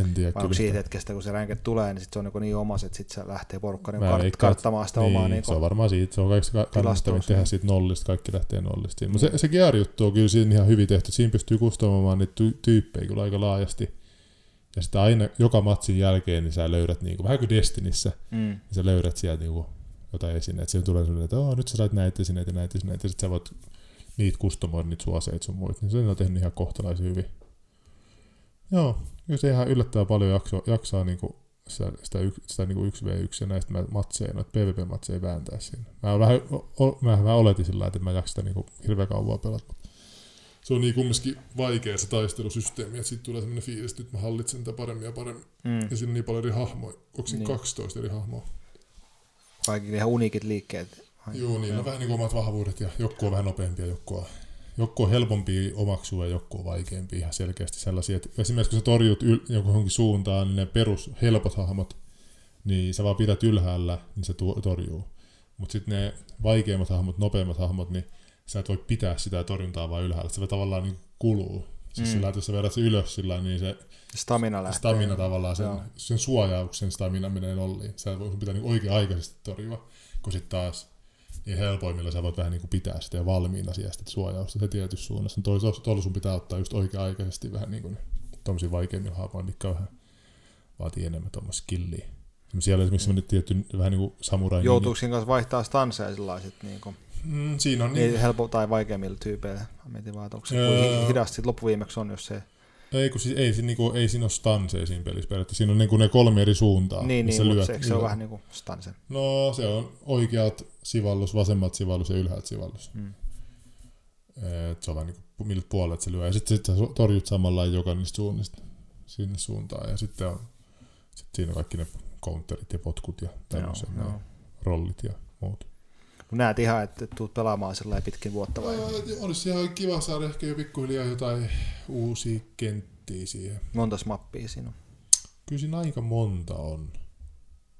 En tiedä Vai onko siitä hetkestä, kun se ränket tulee, niin sit se on niinku niin omas, että sit se lähtee porukka niin Mä kart- karttamaan sitä niin, omaa se niinku, on varmaan siitä, se on kaikista ka- kannattavin tilastoissa. tehdä siitä nollista, kaikki lähtee nollista. Mutta se, se GR-juttu on kyllä siinä ihan hyvin tehty, siinä pystyy kustomoimaan niitä ty- tyyppejä kyllä aika laajasti. Ja sitä aina joka matsin jälkeen niin sä löydät, niinku, vähän kuin Destinissä, mm, niin sä löydät sieltä niinku jotain esineitä. Siellä tulee sellainen, että oh, nyt sä sait näitä esineitä ja näitä esineitä, ja sit sä voit niitä kustomoida, niitä suoseita sun muita. Niin se on tehnyt ihan kohtalaisen hyvin. Joo, kyllä se ihan yllättävän paljon jakso, jaksaa niinku sitä, sitä, yk, sitä niinku 1v1 ja näistä mä- matseja, noita PvP-matseja vääntää siinä. Mä vähän, o, mä vähän oletin sillä että mä jaksa sitä niinku hirveän kauan pelata. Se on niin kumminkin vaikea se taistelusysteemi, että siitä tulee sellainen fiilis, että nyt mä hallitsen tätä paremmin ja paremmin. mm. Ja siinä on niin paljon eri hahmoja. Onko siinä Niin. 12 eri hahmoa? Kaikki ihan uniikit liikkeet. Ai, Joo, niin on vähän niin kuin omat vahvuudet ja joku on vähän nopeampi ja joku on, joku on helpompi omaksua ja joku on vaikeampi ihan selkeästi sellaisia. Että esimerkiksi kun sä torjut yl- johonkin suuntaan, niin ne perus helpot hahmot, niin sä vaan pidät ylhäällä, niin se tu- torjuu. Mutta sitten ne vaikeimmat hahmot, nopeimmat hahmot, niin sä et voi pitää sitä torjuntaa vaan ylhäällä. Se tavallaan niin kuluu. Siis Mm. sillä, että jos sä vedät se ylös sillä, niin se Stamina lähtee. stamina tavallaan, sen, Joo. sen suojauksen stamina menee nolliin. Sä voi, pitää niin oikea-aikaisesti torjua, kun sitten taas niin helpoimmilla sä voit vähän niin kuin pitää sitä jo valmiina siellä sitä suojausta se tietyssä suunnassa. Tuolla tuolla sun pitää ottaa just oikea-aikaisesti vähän niin kuin tuommoisia vaikeimmilla haamoilla, mitkä vähän vaatii enemmän tuommoista skilliä. Siellä esimerkiksi mm. tietty vähän niin kuin samurai. Joutuuko siinä kanssa vaihtaa stanseja sillä lailla sit niinku, Mm, siinä on niin. niin, helpo tai vaikeimmilla tyypeillä? Mietin vaan, että onko se Öö. hidasta sit loppuviimeksi on, jos se... ei, kun siis, ei, siinä, niin kuin, ei siinä ole stanseja siinä pelissä periaatteessa. Siinä on niin kuin ne kolme eri suuntaa. niin, missä niin, mutta lyöt se, se on vähän niinku stanse? No se on oikeat sivallus, vasemmat sivallus ja ylhäältä sivallus. Mm. Et se on vähän niin kuin miltä puolet se lyö. Ja sitten sit sä torjut samalla joka niistä suunnista sinne suuntaan. Ja sitten on sit siinä on kaikki ne counterit ja potkut ja tämmöiset ne joo. rollit ja muut. Näet ihan, että tuut pelaamaan sillä pitkin vuotta vai? Ää, Olisi ihan kiva saada ehkä jo pikkuhiljaa jotain uusia kenttiä siihen. Montas mappia siinä on? Kyllä siinä aika monta on.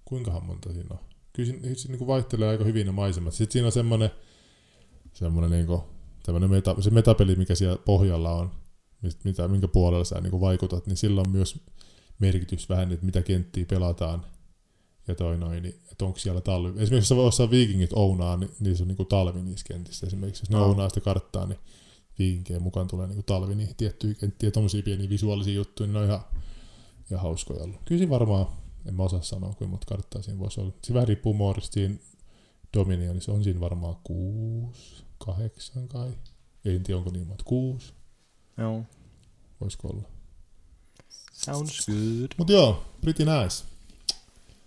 Kuinkahan monta siinä on? Kyllä siinä, siinä niin vaihtelee aika hyvin ne maisemat. Sitten siinä on semmoinen, semmoinen niin kuin, tämmöinen meta, se metapeli, mikä siellä pohjalla on, mitä, minkä puolella sä niin vaikutat, niin sillä on myös merkitys vähän, että mitä kenttiä pelataan ja toi noin, niin, että onko siellä talvi. Esimerkiksi jos jossain viikingit ounaa, niin niissä on niin kuin talvi niissä kentissä esimerkiksi. Jos ne Aa. ounaa sitä karttaa, niin viikinkien mukaan tulee niin kuin talvi, niin tiettyjä kenttiä, tommosia pieniä visuaalisia juttuja, niin ne on ihan, ihan hauskoja ollut. Kyllä siinä varmaan, en mä osaa sanoa, kuinka monta karttaa siinä voisi olla. Se vähän riippuu muodosta siinä Dominionissa, on siinä varmaan kuusi, kahdeksan kai. Ei en tiedä, onko niin monta, kuusi, Joo. voisiko olla. Sounds good. Mutta joo, pretty nice.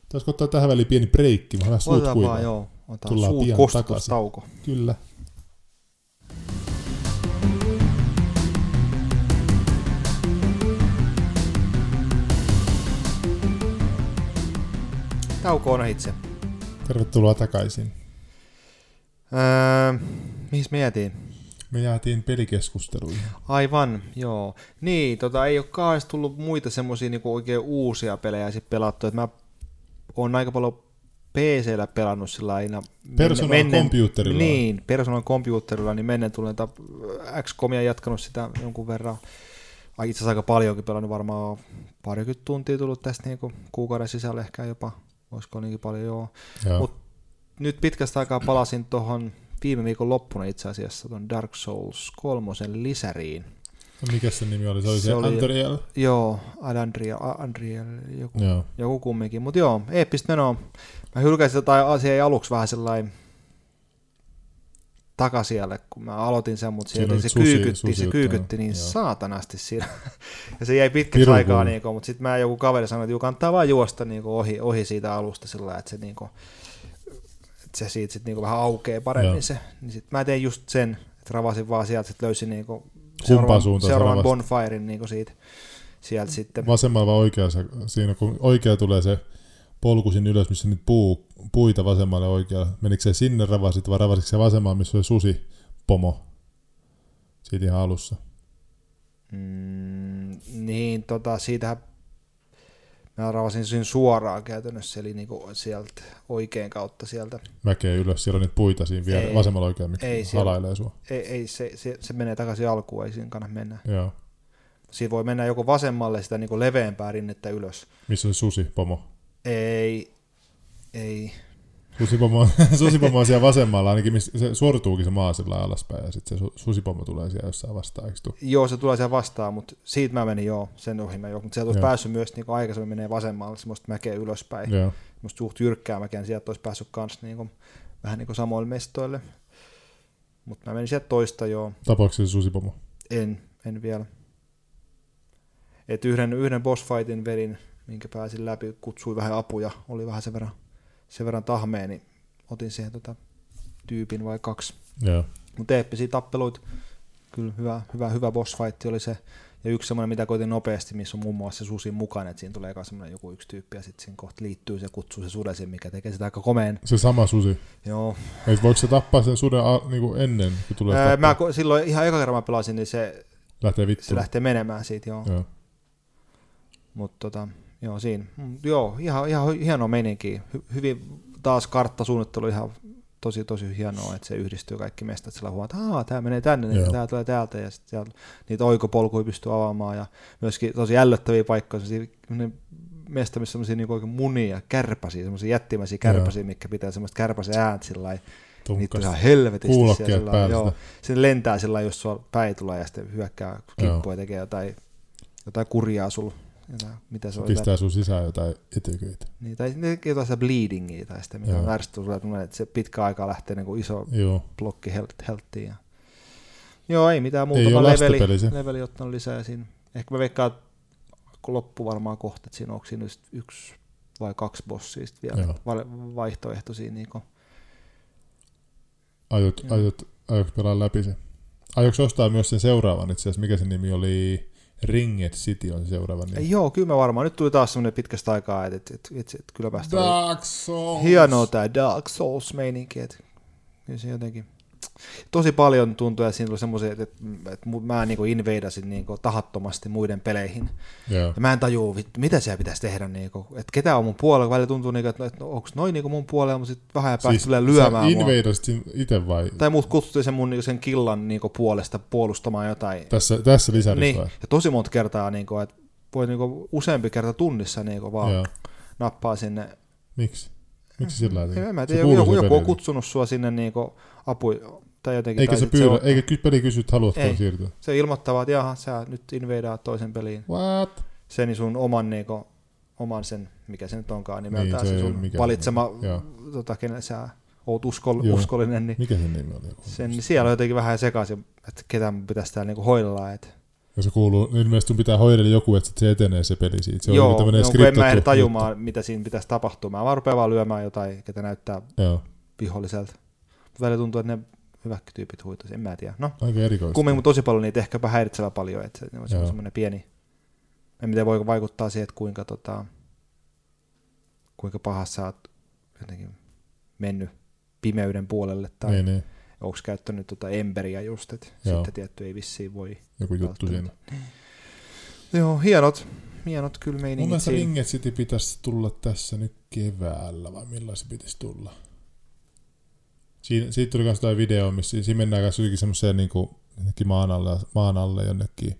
Taisiko ottaa tähän väliin pieni breikki, vähän suut Otetaan kuivaa. vaan, joo. Otetaan Tullaan suut pian kostutustauko. Kyllä. Tauko on itse. Tervetuloa takaisin. Öö, mihin me jäätiin? Me jäätiin pelikeskusteluihin. Aivan, joo. Niin, tota, ei ole kauheasti tullut muita semmoisia niinku oikein uusia pelejä sit pelattu. Et mä oon aika paljon PC-llä pelannut sillä aina. Personal computerilla. Niin, personal computerilla, niin menneen tulleen XCOMia jatkanut sitä jonkun verran. Ai, Itse asiassa aika paljonkin pelannut, varmaan parikymmentä tuntia tullut tästä niinku kuukauden sisällä ehkä jopa. Olisiko niinkin paljon, joo. Joo. Mut- Nyt pitkästä aikaa palasin tuohon viime viikon loppuna itse asiassa tuon Dark Souls kolmosen lisäriin. Mikä se nimi oli? Se oli se, Se oli- Antoriel? Joo, Adandria, Andriel, joku, Joo. joku kumminkin. Mutta joo, eeppistä menoa. Mä hylkäsin tätä asiaa aluksi vähän sellainen takasijalle, kun mä aloitin sen, mutta sieltä se susi- kyykytti, susi se kyykytti niin joo. saatanasti siinä. ja se jäi pitkäksi Pirun aikaa, niin mutta sitten mä joku kaveri sanoi, että juu, kannattaa vaan juosta niin ohi, ohi siitä alusta sillä että se, niin kuin, että se siitä sitten niin vähän aukeaa paremmin Joo. se. Niin sit mä tein just sen, että ravasin vaan sieltä, että löysin niin Kumpaan suuntaan seuraavan bonfiren niin siitä, sieltä sitten. Vasemmalla vai oikealla? Siinä kun oikea tulee se polku sinne ylös, missä niitä puu, puita vasemmalle oikealle. Menikö se sinne ravasit vai ravasitko se vasemmalla, missä oli susi pomo? Siitä ihan alussa. Mm, niin, tota, siitähän Mä ravasin sen suoraan käytännössä, eli niinku sieltä oikein kautta sieltä. Mäkeä ylös, siellä on niitä puita siinä vielä Ei. vasemmalla oikein, mikä Ei halailee sua. Ei, ei se, se, se, menee takaisin alkuun, ei siinä kannata mennä. Joo. Siinä voi mennä joko vasemmalle sitä niinku leveämpää rinnettä ylös. Missä on se susi, pomo? Ei, ei. Susipomo, susipomo on siellä vasemmalla, ainakin missä se suorituukin se maa sillä alaspäin, ja sitten se su- susipomo tulee siellä jossain vastaan, eikö? Joo, se tulee siellä vastaan, mutta siitä mä menin joo, sen ohi mä jo. Mutta sieltä olisi Joo. päässyt myös niin aikaisemmin menee vasemmalle, semmoista mäkeä ylöspäin. Joo. Semmoista suht jyrkkää mäkeä, niin sieltä olisi päässyt kans niin kuin, vähän niin kuin samoille mestoille. Mutta mä menin sieltä toista joo, Tapaako se susipomo? en, en vielä. Et yhden, yhden boss fightin vedin, minkä pääsin läpi, kutsui vähän apuja, oli vähän sen verran, sen verran tahmea, niin otin siihen tota, tyypin vai kaksi. Joo. Mutta eeppisiä tappeluita, kyllä hyvä, hyvä, hyvä boss fight oli se. Ja yksi semmoinen, mitä koitin nopeasti, missä on muun muassa se susi mukana, että siinä tulee eka semmoinen joku yksi tyyppi ja sitten siinä kohta liittyy se kutsuu se sudesin, mikä tekee sitä aika komeen. Se sama susi. Joo. Et voiko se tappaa sen suden a, niinku ennen, kun tulee tappaa? mä silloin ihan eka kerran mä pelasin, niin se, Lähtee se vittuun. lähtee menemään siitä, joo. Joo. Mutta tota, joo, siinä. Mm, Joo, ihan, ihan hieno meininki. Hy- hyvin taas karttasuunnittelu ihan tosi tosi hienoa, että se yhdistyy kaikki mestat sillä huomaa, että tämä menee tänne, Joo. niin tämä tulee täältä ja sitten siellä niitä oikopolkuja pystyy avaamaan ja myöskin tosi ällöttäviä paikkoja, mesta, missä semmoisia niin oikein munia, kärpäsiä, semmoisia jättimäisiä kärpäsiä, mitkä pitää semmoista kärpäsen ääntä sillä. Niitä ihan helvetisti siellä päällä joo. sitä. Se lentää sillä jos sua päin tulee ja sitten hyökkää kippua ja tekee jotain, jotain kurjaa sulla. Jotain, mitä se on? jotain- Pistää sun sisään jotain etyköitä. niin, tai jotain sitä bleedingia tai sitä, mikä ärsyttävä sulle, että se pitkä aikaa lähtee niin kuin iso Joo. blokki helt- helttiin. Ja... Joo, ei mitään Ei muuta, ole vaan leveli, se. leveli ottanut lisää siinä. Ehkä mä veikkaan, loppu varmaan kohta, että siinä onko siinä yksi vai kaksi bossia vielä Joo. va- vaihtoehtoisia. Niin kuin. Aiot, aiot, aiot pelaa läpi se? Aiotko ostaa myös sen seuraavan itse asiassa? Mikä sen nimi oli? Ringed City on se seuraava nimi. Ei, joo, kyllä mä varmaan. Nyt tuli taas semmoinen pitkästä aikaa, että, että, että, että, että kyllä päästä Dark Souls! hienoa tämä Dark Souls-meininki, että kyllä se jotenkin tosi paljon tuntuu, että siinä tuli semmoisia, että, että, mä niin invadeasin niin tahattomasti muiden peleihin. Joo. Ja mä en tajua, mitä siellä pitäisi tehdä, niin kuin, että ketä on mun puolella, välillä tuntuu, niin kuin, että, että onko noin niin mun puolella, mutta sitten vähän päästä siis tulee lyömään invadeasit sin itse vai Tai muut kutsuttiin sen mun niin sen killan niin puolesta puolustamaan jotain. tässä, tässä lisärissä Niin, vai? ja tosi monta kertaa, niin kuin, että voi niin kuin, useampi kerta tunnissa niin kuin, vaan Joo. nappaa sinne Miksi? Miksi sillä lailla? En mä Se tiedä, kuuluu joku, joku on kutsunut sua sinne niinku apu tai jotenkin. Eikä tai se pyydä, on, eikä peli kysy, että haluatko Ei. siirtyä. se ilmoittaa, että jaha, sä nyt invadeaat toisen peliin. What? Sen sun oman, niinku, oman sen, mikä se nyt onkaan nimeltään, Niin, se se, sun mikään valitsema. Joo. tota, kenen sä oot uskol, Joo. uskollinen, niin Mikä sen nimi oli? sen, niin siellä on jotenkin vähän sekaisin, että ketä mun pitäisi täällä niinku hoidella. Et, Ja se kuuluu, niin ilmeisesti sun pitää hoidella joku, että se etenee se peli siitä. Se on joo, joku tämmönen no, kun en mä ehdi tajumaan, mitä siinä pitäisi tapahtua. Mä vaan rupean vaan lyömään jotain, ketä näyttää juttu. Joo, viholliselta. Välillä tuntuu, että ne hyvätkin tyypit huitaisi, en mä tiedä. No, aika erikoista. kumminkin tosi paljon niitä ehkäpä häiritsevä paljon, että se on semmoinen pieni, en tiedä voiko vaikuttaa siihen, että kuinka, tota, kuinka pahassa sä oot jotenkin mennyt pimeyden puolelle, tai Niin, niin. onko käyttänyt tota emberiä just, että sitten tietty ei vissiin voi. Joku juttu siinä. Joo, hienot, hienot kyllä Mun meiningit mielestä siinä. Ringed City pitäisi tulla tässä nyt keväällä, vai milloin se pitäisi tulla? Siinä, siitä tuli myös jotain video, missä siinä mennään kanssa jotenkin semmoiseen niin kuin, maan alle, maan alle jonnekin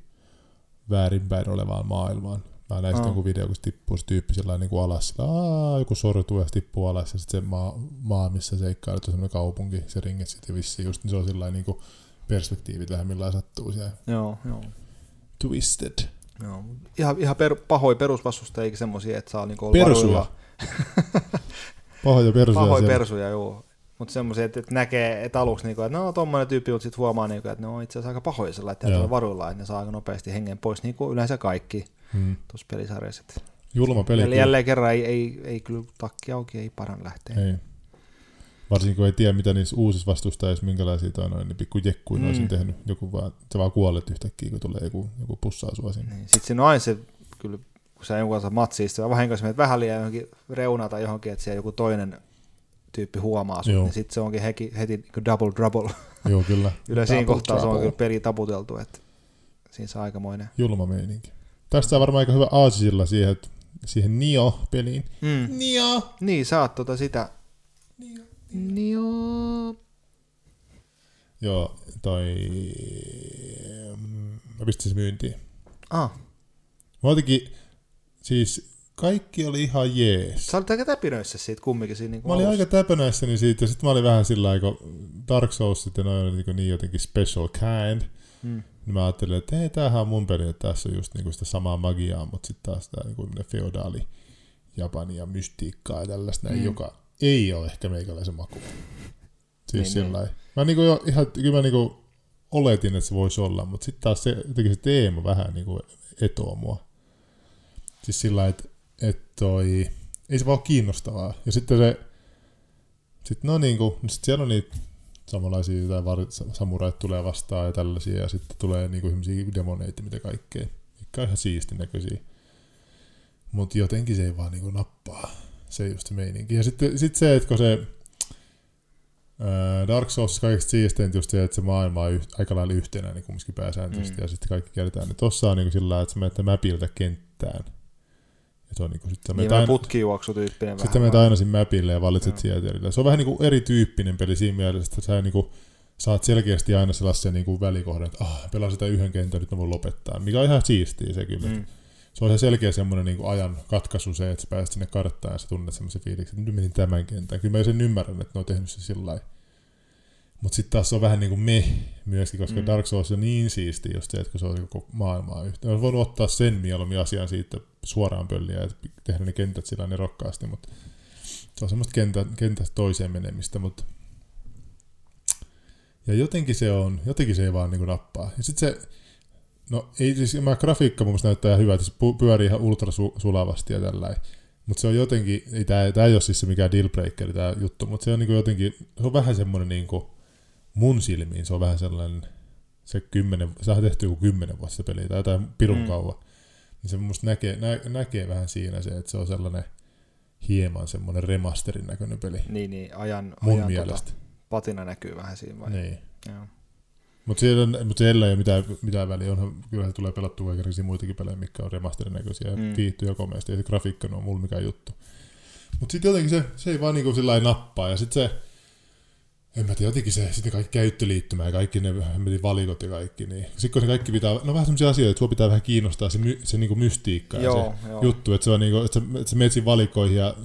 väärinpäin olevaan maailmaan. Mä näin sitten joku video, kun se tippuu se tyyppi niin kuin alas, sillä Aa, joku sortuu ja se tippuu alas, ja sitten se maa, maa missä seikkailut on semmoinen kaupunki, se Ringed City vissiin, just niin se on sellainen niin kuin perspektiivit vähän millä sattuu siellä. Joo, joo. Twisted. joo. Ihan, ihan per, pahoja perusvastusta, eikä semmoisia, että saa niinku olla Persuja. Pahoja persuja Pahoja siellä. persuja, joo. Mutta semmoisia, että, että näkee, että aluksi, niinku, että no tommonen tyyppi, mutta sitten huomaa, niinku, että ne on itse asiassa aika pahoja sillä, että on varuilla, että ne saa aika nopeasti hengen pois, niin kuin yleensä kaikki Hmm. tuossa pelisarjassa. Julma peli. Eli jälleen kerran ei, ei, ei kyllä takki auki, ei paran lähteä. Ei. Varsinkin kun ei tiedä, mitä niissä uusissa vastustajissa, minkälaisia toi noin, niin pikku jekkuin Mm. mm. olisin tehnyt. Joku vaan, sä vaan kuolet yhtäkkiä, kun tulee joku, joku pussaa sua sinne. Niin. Sitten siinä on aina se, kyllä, kun sä jonkun kanssa matsiin, sitten vahingossa menet vähän liian johonkin reunaan tai johonkin, että siellä joku toinen tyyppi huomaa sut, Joo. niin sitten se onkin heti, heti niin double trouble. Joo, kyllä. Kyllä siinä kohtaa se on kyllä peli taputeltu, että siinä se aikamoinen. Julma meininki. Tästä on varmaan aika hyvä aasisilla siihen, että siihen Nio-peliin. Mm. Nio! Niin, oot tota sitä... Nio. Nio... Joo, toi... mm, Mä pistin se myyntiin. Ah, Mä jotenkin, siis kaikki oli ihan jees. sä olit aika täpinöissä siitä kumminkin siinä niin Mä olin aika täpönäissäni siitä, ja sitten mä olin vähän sillä lailla, kun Dark Souls sitten noin niin, niin jotenkin special kind, Mm. niin mä ajattelin, että hei, tämähän on mun peli, että tässä on just niinku sitä samaa magiaa, mutta sitten taas tämä niinku feodaali Japania, mystiikkaa ja tällaista, näin, Mm. joka ei ole ehkä meikäläisen maku. Siis Niin, sillä niin. Mä niinku jo ihan, kyllä mä niinku oletin, että se voisi olla, mutta sitten taas se, jotenkin se teema vähän niinku etoo mua. Siis sillä lailla, että, että toi, ei se vaan ole kiinnostavaa. Ja sitten se, sit no niinku, sit siellä on niitä samanlaisia jotain var- samurait tulee vastaan ja tällaisia, ja sitten tulee niinku ihmisiä demoneita, mitä kaikkea, mikä on ihan siistin näköisiä. Mutta jotenkin se ei vaan niinku nappaa. Se ei just se meininki. Ja sitten sit se, että kun se ää, Dark Souls kaikista siisteintä just se, että se maailma on yht, aika lailla yhtenäinen kumminkin pääsääntöisesti, Mm. ja sitten kaikki kertaan. Niin tossa on niinku sillä lailla, että sä menet mapilta kenttään. Ja se on niinku sit sä menet Niin aina- putkijuoksutyyppinen sitten menet aina sinne mapille ja valitset Joo. sieltä. Se on vähän niin kuin erityyppinen peli siinä mielessä, että sä niin kuin saat selkeästi aina sellaisen niin kuin välikohdan, että ah, pelaan sitä yhden kentän, nyt mä voin lopettaa. Mikä on ihan siistiä se kyllä. Mm. Se on ihan selkeä semmoinen niin kuin ajan katkaisu se, että sä pääset sinne karttaan ja sä tunnet semmoisen fiiliksen, että nyt menin tämän kentän. Kyllä mä sen ymmärrän, että ne on tehnyt se sillä lailla. Mutta sitten taas se on vähän niin kuin me myöskin, koska Mm. Dark Souls on niin siisti just se, että kun se on koko maailmaa yhteen. Olisi voinut ottaa sen mieluummin asian siitä suoraan pölliä ja tehdä ne kentät sillä nerokkaasti, mutta se on semmoista kentä, kentästä toiseen menemistä, mutta ja jotenkin se on, jotenkin se ei vaan niinku nappaa. Ja sitten se, no ei siis, mä grafiikka mun mielestä näyttää hyvältä, se pyörii ihan ultra su- sulavasti ja tällainen. Mutta se on jotenkin, ei tää, tää ei ole siis se mikään dealbreaker tää juttu, mutta se on niinku jotenkin, se on vähän semmoinen niinku, mun silmiin se on vähän sellainen, se kymmenen, se on tehty joku kymmenen vuotta se peli tai jotain pirun mm. kauan. Niin se musta näkee, nä, näkee vähän siinä se, että se on sellainen hieman semmoinen remasterin näköinen peli. Niin, niin, ajan, Mun ajan mielestä. Tota, patina näkyy vähän siinä vai? Niin. Joo. Mutta mut siellä ei ole mitään, mitään väliä. Onhan, kyllä se tulee pelattua kaikenlaisia muitakin pelejä, mitkä on remasterin näköisiä ja Mm. viihtyy ja komeasti. Ei se grafiikka ole mulla mikään juttu. Mutta sitten jotenkin se, se ei vaan niinku sillä nappaa. Ja sitten se, en mä tiedä, jotenkin se, sitten kaikki käyttöliittymä ja kaikki ne valikot ja kaikki. Niin. Sitten kun se kaikki pitää, no vähän semmoisia asioita, että sua pitää vähän kiinnostaa se, my, se niinku mystiikka ja Joo, se joo. juttu, että, se on niinku, että, sä, että sä menet siinä valikoihin ja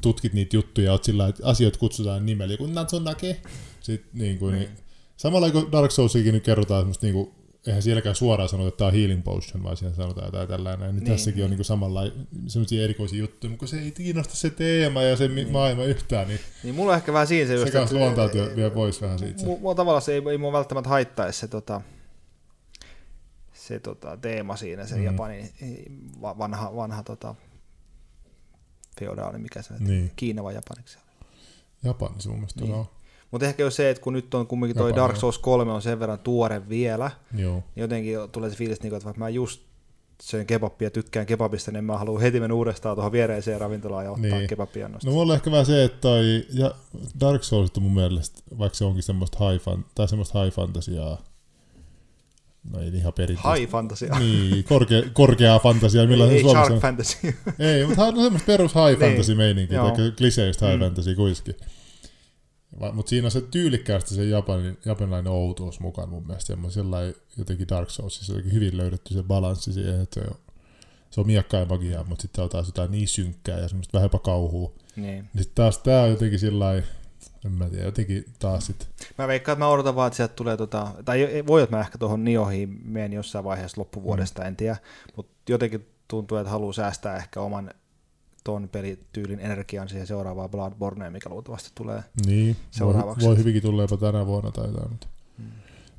tutkit niitä juttuja ja oot sillä että asioita kutsutaan nimellä, joku Natsunake. Sitten niinku, niin, Niin. Samalla kuin Dark Soulsikin nyt kerrotaan semmoista niinku, eihän sielläkään suoraan sanota, että tämä on healing potion, vaan siellä sanotaan jotain tällainen. Niin, Niin, niin tässäkin niin. on niinku samalla semmoisia erikoisia juttuja, mutta kun se ei kiinnosta se teema ja se Niin. niin. maailma yhtään, niin Niin mulla on ehkä vähän siinä se se just, kanssa luontautuu vielä pois vähän siitä. se. Mu- Mua tavallaan se ei, ei mua välttämättä haittaisi se, tota, se tota, teema siinä, se mm. Japanin va- vanha, vanha tota, feodaali, mikä se niin. Niin, Kiina vai Japaniksi. Japani se mun mielestä Niin. on. Mutta ehkä jo se, että kun nyt on kumminkin toi Dark. Souls 3 on sen verran tuore vielä, Joo. niin jotenkin tulee se fiilis, niinku, että vaikka mä just söin kebabia tykkään kebabista, niin mä haluan heti mennä uudestaan tuohon viereiseen ravintolaan ja ottaa niin. Kebabia nosta. No mulla on ehkä vähän se, että toi, ja Dark Souls on mun mielestä, vaikka se onkin semmoista high, fan, tai semmoista high fantasiaa, no ei ihan perinteistä. High fantasia. Niin, korkea, korkeaa fantasiaa, millä ei, se ei Suomessa shark on. fantasy. Ei, mutta on semmoista perus high Niin, fantasy meininki, joo. tai kliseistä high Mm. fantasy kuitenkin. Mutta siinä on se tyylikkäästi se japanin, japanilainen outuus mukaan mun mielestä. Sellainen jotenkin Dark Soulsissa jotenkin hyvin löydetty se balanssi siihen, että se on, se on miakkaa ja magiaa, mutta sitten on taas jotain niin synkkää ja semmoista vähän jopa kauhua. niin. Niin sitten taas tää on jotenkin sillä en mä tiedä, jotenkin taas sit. Mä veikkaan, että mä odotan vaan, että sieltä tulee, tota, tai voi, että mä ehkä tuohon Niohiin menen jossain vaiheessa loppuvuodesta, mm. en tiedä, mutta jotenkin tuntuu, että haluaa säästää ehkä oman ton pelityylin energian siihen seuraavaan Bloodborneen, mikä luultavasti tulee. Niin, Seuraavaksi. voi, voi hyvinkin tulla jopa tänä vuonna tai jotain. Mutta, Mm.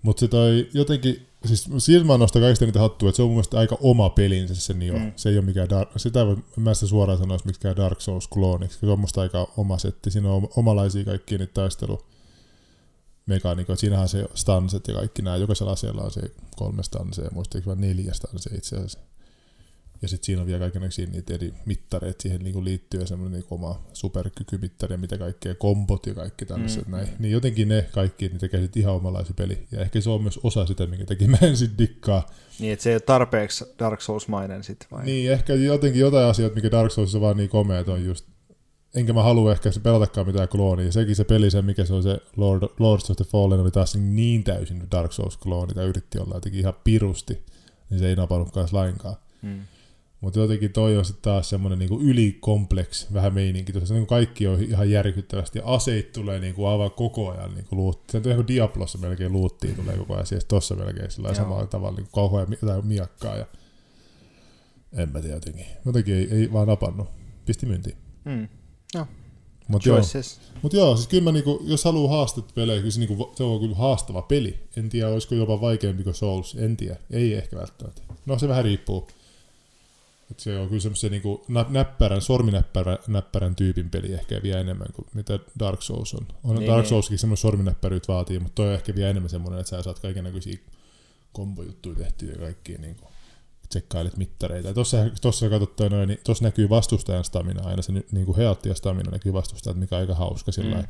mutta se toi jotenkin, siis siltä mä nostan kaikista niitä hattua, että se on mun mielestä aika oma pelinsä se Nio. Mm. Mm. Se ei ole mikään Dark, sitä ei voi, mä sitä suoraan sanoisi mikään Dark Souls klooniksi, se on musta aika oma setti. Siinä on omalaisia kaikki niitä taistelu mekaanikoita. Siinähän se stanset ja kaikki nämä. Jokaisella aseella on se kolme stansea, muistaakseni neljä stansea itse asiassa. Ja sitten siinä on vielä kaikenlaisia niitä eri mittareita siihen niinku liittyy ja semmoinen niinku oma superkykymittari ja mitä kaikkea, kombot ja kaikki tällaiset Mm. näin. Niin jotenkin ne kaikki, niin tekee sit ihan omanlaisen peli. Ja ehkä se on myös osa sitä, minkä takia mä en sit dikkaa. Niin, että se ei ole tarpeeksi Dark Souls-mainen sitten vai? Niin, ehkä jotenkin jotain asioita, mikä Dark Soulsissa on vaan niin komeat on just enkä mä halua ehkä se pelatakaan mitään kloonia. Sekin se peli, se mikä se on se Lord, Lords of the Fallen, oli taas niin täysin Dark Souls-klooni, tai yritti olla jotenkin ihan pirusti, niin se ei napannut kanssa lainkaan. Mm. Mutta jotenkin toi on sitten taas semmoinen niinku ylikompleks vähän meininki. Tuossa niinku kaikki on ihan järkyttävästi. Ja aseet tulee niinku aivan koko ajan niinku luutti. Se on ihan kuin Diablossa melkein luuttiin tulee koko ajan. Siis tossa melkein sillä Joo. samalla tavalla niinku kauhoa ja mi- jotain miakkaa. Ja... En mä tiedä jotenkin. Jotenkin ei, ei vaan napannut. Pisti myyntiin. Mm. Mutta joo, Choices. mut joo, siis kyllä mä niinku, jos haluaa haastetta pelejä, kyllä se, niinku, se on kyllä haastava peli. En tiedä, olisiko jopa vaikeampi kuin Souls. En tiedä. Ei ehkä välttämättä. No se vähän riippuu. Et se on kyllä semmoisen niinku nä- näppärän, sorminäppärän näppärän tyypin peli ehkä vielä enemmän kuin mitä Dark Souls on. On Niin, Dark niin. Soulskin semmoinen sorminäppäryyt vaatii, mutta toi on ehkä vielä enemmän semmoinen, että sä saat kaiken näköisiä kombojuttuja tehtyä ja kaikkia niinku tsekkailet mittareita. Ja tossa, tossa katsottua noin, niin tossa näkyy vastustajan stamina aina, se ny- niinku healtti ja stamina näkyy vastustajalta, mikä on aika hauska sillä Mm.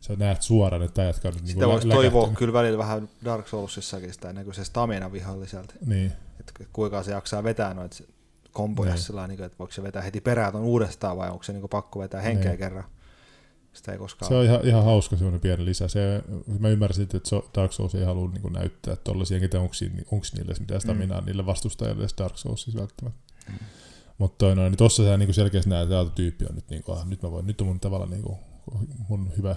Sä näet suoraan, että äijät on niinku Sitä voisi toivoa kyllä välillä vähän Dark Soulsissakin sitä ennen kuin se stamina viholliselta. Niin, Että kuinka se jaksaa vetää noita komboja Niin. sillä lailla, että voiko se vetää heti perään ton uudestaan vai onko se niinku pakko vetää henkeä Niin. kerran. Sitä ei koskaan se on ihan, ihan hauska semmoinen pieni lisä. Se, mä ymmärsin, että so- Dark Souls ei halua niinku näyttää tollasia, enkä tiedä, onko, onko niille mitään staminaa mm. niille vastustajille edes Dark Soulsissa välttämättä. Mm. Mutta noin, niin tossa sä niinku selkeästi näet, että tyyppi on nyt, niinku, ah, nyt, mä voin, nyt on mun tavalla niinku, mun hyvä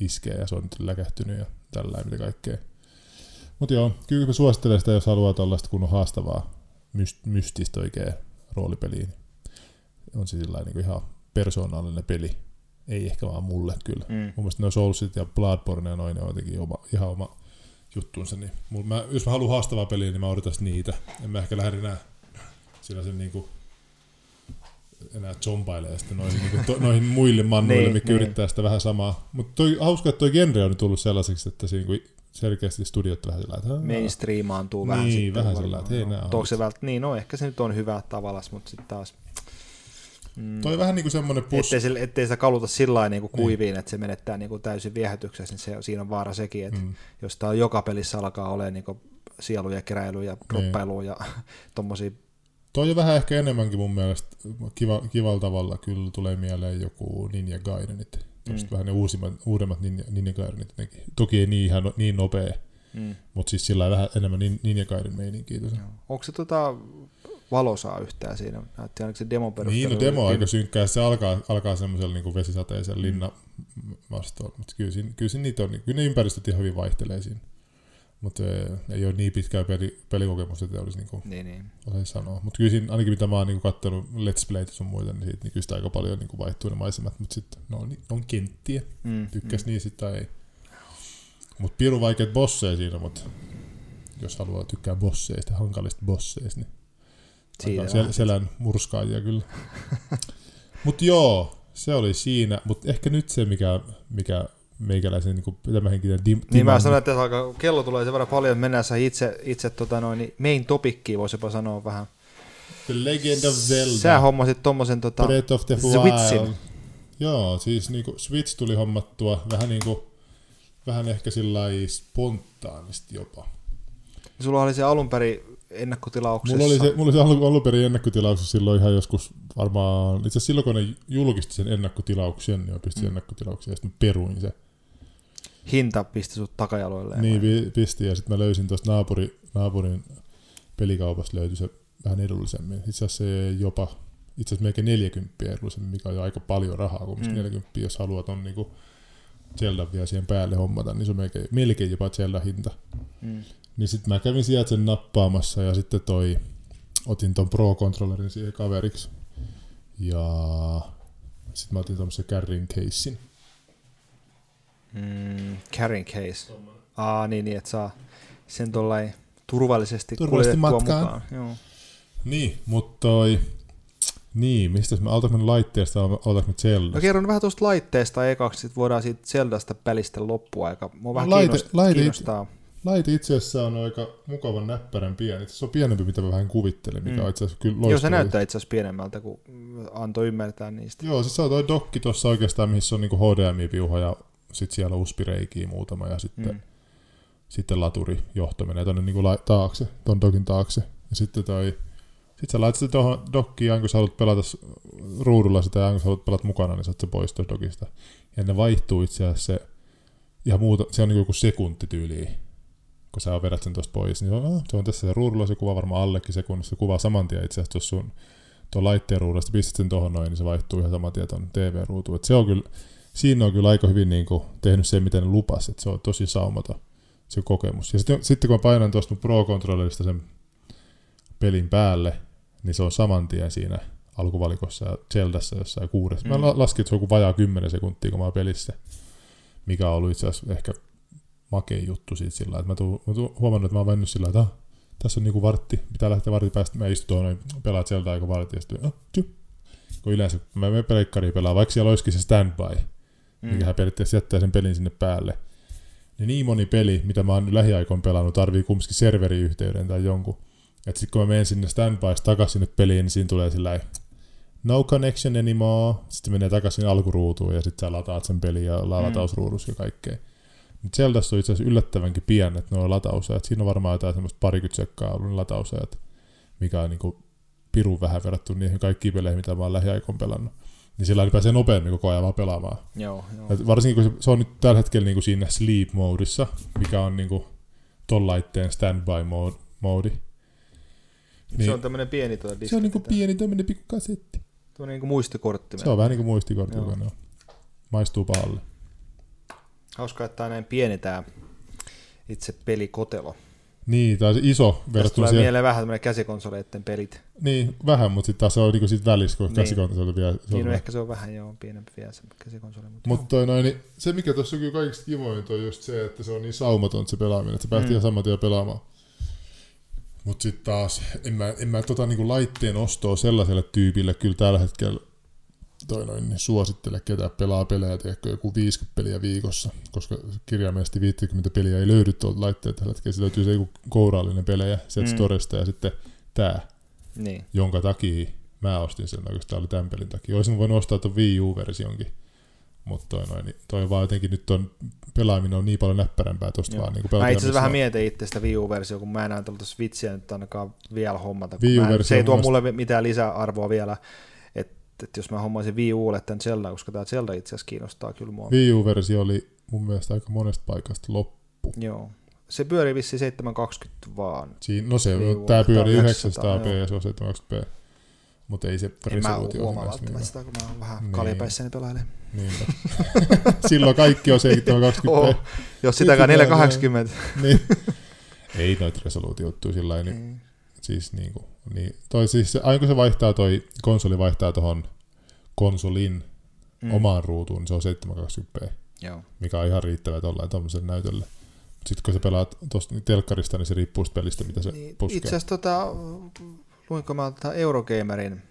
iskeä ja se on nyt läkähtynyt ja tällä mitä kaikkea. Mutta joo, kyllä mä suosittelen sitä, jos haluaa tällaista kunnon haastavaa, myst- mystistä oikein roolipeliä. Niin on lailla niinku ihan persoonallinen peli. Ei ehkä vaan mulle kyllä. Mm. Mun mielestä nuo Soulsit ja Bloodborne ja noin ne on jotenkin oma, ihan oma juttuunsa. Niin mul, mä, jos mä haluan haastavaa peliä, niin mä odotan niitä. En mä ehkä lähde enää sillä sen niinku enää zombailee sitten noihin, niinku, to, noihin muille mannuille, Niin, mitkä niin. yrittää sitä vähän samaa. Mutta hauska, että toi genre on nyt tullut sellaiseksi, että siinä niinku selkeästi studiot vähän sillä että "Aa, Mainstreamaan tuu Niin, vähän sitten. vähän sillä että hei, nää on se vält... Niin, no ehkä se nyt on hyvä tavallaan, mutta sitten taas... Mm. Toi vähän niinku semmonen push. Ettei, sille, ettei sitä kaluta sillä niinku Niin. kuiviin, että se menettää niinku täysin viehätyksessä, niin se, siinä on vaara sekin, että Mm, jos on joka pelissä alkaa olemaan niinku sieluja, keräilyä ja droppailuja ja tommosia Toi on vähän ehkä enemmänkin mun mielestä kiva, kivalla tavalla kyllä tulee mieleen joku Ninja Gaidenit. Mm. Mm. vähän ne uusimmat, uudemmat Ninja, Ninja Gaidenit. jotenkin. Toki ei niin, ihan, no- niin nopea, Mm. mutta siis sillä vähän enemmän nin- Ninja Gaiden meininkiä. Joo. Onko se tota valosaa yhtään siinä? Näytti ainakin se perusteella. Niin, no demo on aika synkkää. Se alkaa, alkaa semmoisella niin vesisateisella Mm. linna vastoon. Mutta kyllä, siinä, kyllä, siinä niitä on, kyllä ne ympäristöt ihan hyvin vaihtelee siinä. Mutta ei ole niin pitkää peli, pelikokemusta, että olisi niin kuin, Niin, niin. osaisi sanoa. Mutta kyllä siinä, ainakin mitä mä oon niin katsonut Let's Playt sun muita, niin, siitä, niin kyllä sitä aika paljon niin vaihtuu ne maisemat. Mutta sitten no, on, on kenttiä. Mm, Tykkäs mm. niin sitten tai ei. Mutta piru vaikeat bosseja siinä, mutta jos haluaa tykkää bosseista, hankalista bosseista, niin aika sel- selän murskaajia kyllä. mutta joo, se oli siinä. Mutta ehkä nyt se, mikä, mikä meikäläisen niin tämänhenkinen dim- Niin mä sanoin, että alkaa, kello tulee sen verran paljon, että mennään itse, itse tota noin, niin main topickiin, voisi jopa sanoa vähän. The Legend of Zelda. Sä hommasit tommosen tota, Breath of the Switchin. Wild. Joo, siis niinku Switch tuli hommattua vähän niinku, vähän ehkä sillä spontaanisti jopa. sulla oli se alun perin ennakkotilauksessa. Mulla oli se, mulla oli se alun, alun perin ennakkotilauksessa silloin ihan joskus varmaan, itse asiassa silloin kun ne julkisti sen ennakkotilauksen, niin mä pistin Mm. ennakkotilauksen ja sitten peruin se. Hinta pisti sut takajaloille. Niin vi- pistin ja sitten mä löysin tuosta naapuri, naapurin pelikaupasta löytyi se vähän edullisemmin. Itse asiassa se jopa, itse asiassa melkein 40 edullisemmin, mikä on jo aika paljon rahaa, kun Mm. mm. 40, jos haluat on niinku Zelda vielä siihen päälle hommata, niin se on melkein, melkein jopa Zelda hinta. Mm. Niin sitten mä kävin sieltä sen nappaamassa ja sitten toi, otin ton Pro-controllerin siihen kaveriksi. Ja sitten mä otin tommosen carrying casein. Mm, carrying case. Aa, niin, niin, että saa sen tollain turvallisesti, Turvallisesti kuljetettua matkaan. mukaan. Joo. Niin, mutta toi... Niin, mistä mä aloitanko mä laitteesta, aloitanko mä Zelda? No kerron vähän tuosta laitteesta ekaksi, sitten voidaan siitä Zeldasta pelistä loppuaika. Mua vähän laite- kiinnostaa, laite- kiinnostaa. Laite itse asiassa on aika mukavan näppärän pieni. Se on pienempi, mitä mä vähän kuvittelin, mikä Mm. on itse asiassa kyllä Joo, se loistava. näyttää itse asiassa pienemmältä kuin antoi ymmärtää niistä. Joo, siis se on toi dokki tuossa oikeastaan, missä on niinku HDMI-piuha ja sitten siellä on USB-reikiä muutama ja sitten, Mm. sitten laturijohto menee tonne niinku la- taakse, ton dokin taakse. Ja sitten toi, sit sä laitat sitä tuohon dokkiin, aina kun sä haluat pelata ruudulla sitä ja aina kun sä haluat pelata mukana, niin sä se pois tuosta dokista. Ja ne vaihtuu itse asiassa se, ihan muuta, se on niinku joku sekunti tyyliin. Kun sä vedät sen tuosta pois, niin se on, ah, se on tässä se ruudulla se kuva varmaan allekin sekunnissa. Se kuvaa saman tien itse asiassa sun tuon laitteen ruudusta, pistät sen tuohon noin, niin se vaihtuu ihan saman tien tuon TV-ruutuun. Et se on kyllä, siinä on kyllä aika hyvin niin kuin, tehnyt sen, miten ne lupas, että se on tosi saumaton se kokemus. Ja sitten, sitten kun mä painan tuosta mun Pro-controllerista sen pelin päälle, niin se on saman tien siinä alkuvalikossa ja Zeldassa jossain kuudessa. Mä Mm. la- laskin, että se on kuin vajaa 10 sekuntia, kun mä oon pelissä, mikä on ollut itse asiassa ehkä makein juttu siitä sillä että mä tuun, mä tuun huomannut, että mä oon mennyt sillä että ah, tässä on niinku vartti, pitää lähteä vartin päästä, mä istun tuohon, niin pelaat sieltä aika vartti, ja sitten, ah, tju. kun yleensä, mä menen pelikkariin pelaa, vaikka siellä olisikin se standby, mm. mikä hän periaatteessa jättää sen pelin sinne päälle, niin niin moni peli, mitä mä oon lähiaikoin pelannut, tarvii kumminkin serveriyhteyden tai jonkun. Että sitten kun mä menen sinne standbysta takaisin sinne peliin, niin siinä tulee sillä no connection anymore. Sitten menee takaisin alkuruutuun ja sitten sä lataat sen pelin ja Mm. latausruudussa ja kaikkea. Mutta Zeldassa on itse asiassa yllättävänkin pienet nuo latausajat. Siinä on varmaan jotain semmoista parikymmentä sekkaa ollut latausajat, mikä on niinku pirun vähän verrattuna niihin kaikkiin peleihin, mitä mä oon lähiaikoin pelannut. Niin sillä lailla pääsee nopeammin koko ajan vaan pelaamaan. Joo, joo. Et varsinkin kun se, se on nyt tällä hetkellä niinku siinä sleep modissa, mikä on niinku ton laitteen standby mode, modi. Niin, Se on tämmönen pieni tuo se on niinku pieni tämmönen pikku kasetti. Tämmönen niinku muistikortti. Se on vähän niinku muistikortti, Joo. joka on. Maistuu pahalle. Hauska, että on näin pieni tää itse pelikotelo. Niin, tai se iso verrattuna tulee siihen. mieleen vähän tämmönen käsikonsoleiden pelit. Niin, vähän, mutta sitten taas se on niinku sit välissä, kun Niin. käsikonsoli vielä. Se Niin no ehkä se on vähän joo pienempi vielä se käsikonsoli. Mutta, Mutta noin, niin se mikä tuossa on kyllä kaikista kivointa on just se, että se on niin saumaton se pelaaminen, että sä pääst Mm. mm. ihan saman tien pelaamaan. Mutta sitten taas, en mä, en mä tota niinku laitteen ostoa sellaiselle tyypille kyllä tällä hetkellä toi noin, niin suosittele ketään pelaa pelejä, tiedätkö, joku 50 peliä viikossa, koska kirjaimellisesti 50 peliä ei löydy tuolta laitteelta tällä hetkellä. Se löytyy se joku kourallinen pelejä Set Mm. Storesta ja sitten tää, niin. jonka takia mä ostin sen oikeastaan oli tämän pelin takia. Olisin voinut ostaa tuon Wii U-versionkin, mutta toi, noin, niin toi vaan jotenkin nyt on pelaaminen on niin paljon näppärämpää tosta Joo. vaan. Niin Mä itse asiassa vähän mietin itse sitä Wii U-versiota, kun mä en tuossa Switchiä nyt ainakaan vielä hommata. Wii en, U-versio se ei tuo mulle mitään lisäarvoa vielä. Että et jos mä hommaisin Wii Ulle tämän Zelda, koska tämä Zelda itse asiassa kiinnostaa kyllä mua. Wii U-versio oli mun mielestä aika monesta paikasta loppu. Joo. Se pyörii vissiin 720 vaan. Siinä, no se, tää pyörii 900, 900p ja se on 720p. Mutta ei se En mä resoluutio ole niin välttämättä sitä, kun mä oon vähän Niin. kaljapäissäni pelailen. Niinpä. Silloin kaikki on 720p. Oh, jos sitäkään Nykyään 480. Niin. ei noita resoluutiojuttuja sillä lailla, niin Niin. Siis niinku, niin, toi siis se, aina kun se vaihtaa toi, konsoli vaihtaa tohon konsolin mm. omaan ruutuun, niin se on 720p, Joo. mikä on ihan riittävä tollain tommoselle näytölle. Sitten kun sä pelaat tosta niin telkkarista, niin se riippuu pelistä, mitä se Niin, puskee. Itse asiassa tota, luinko mä tota Eurogamerin,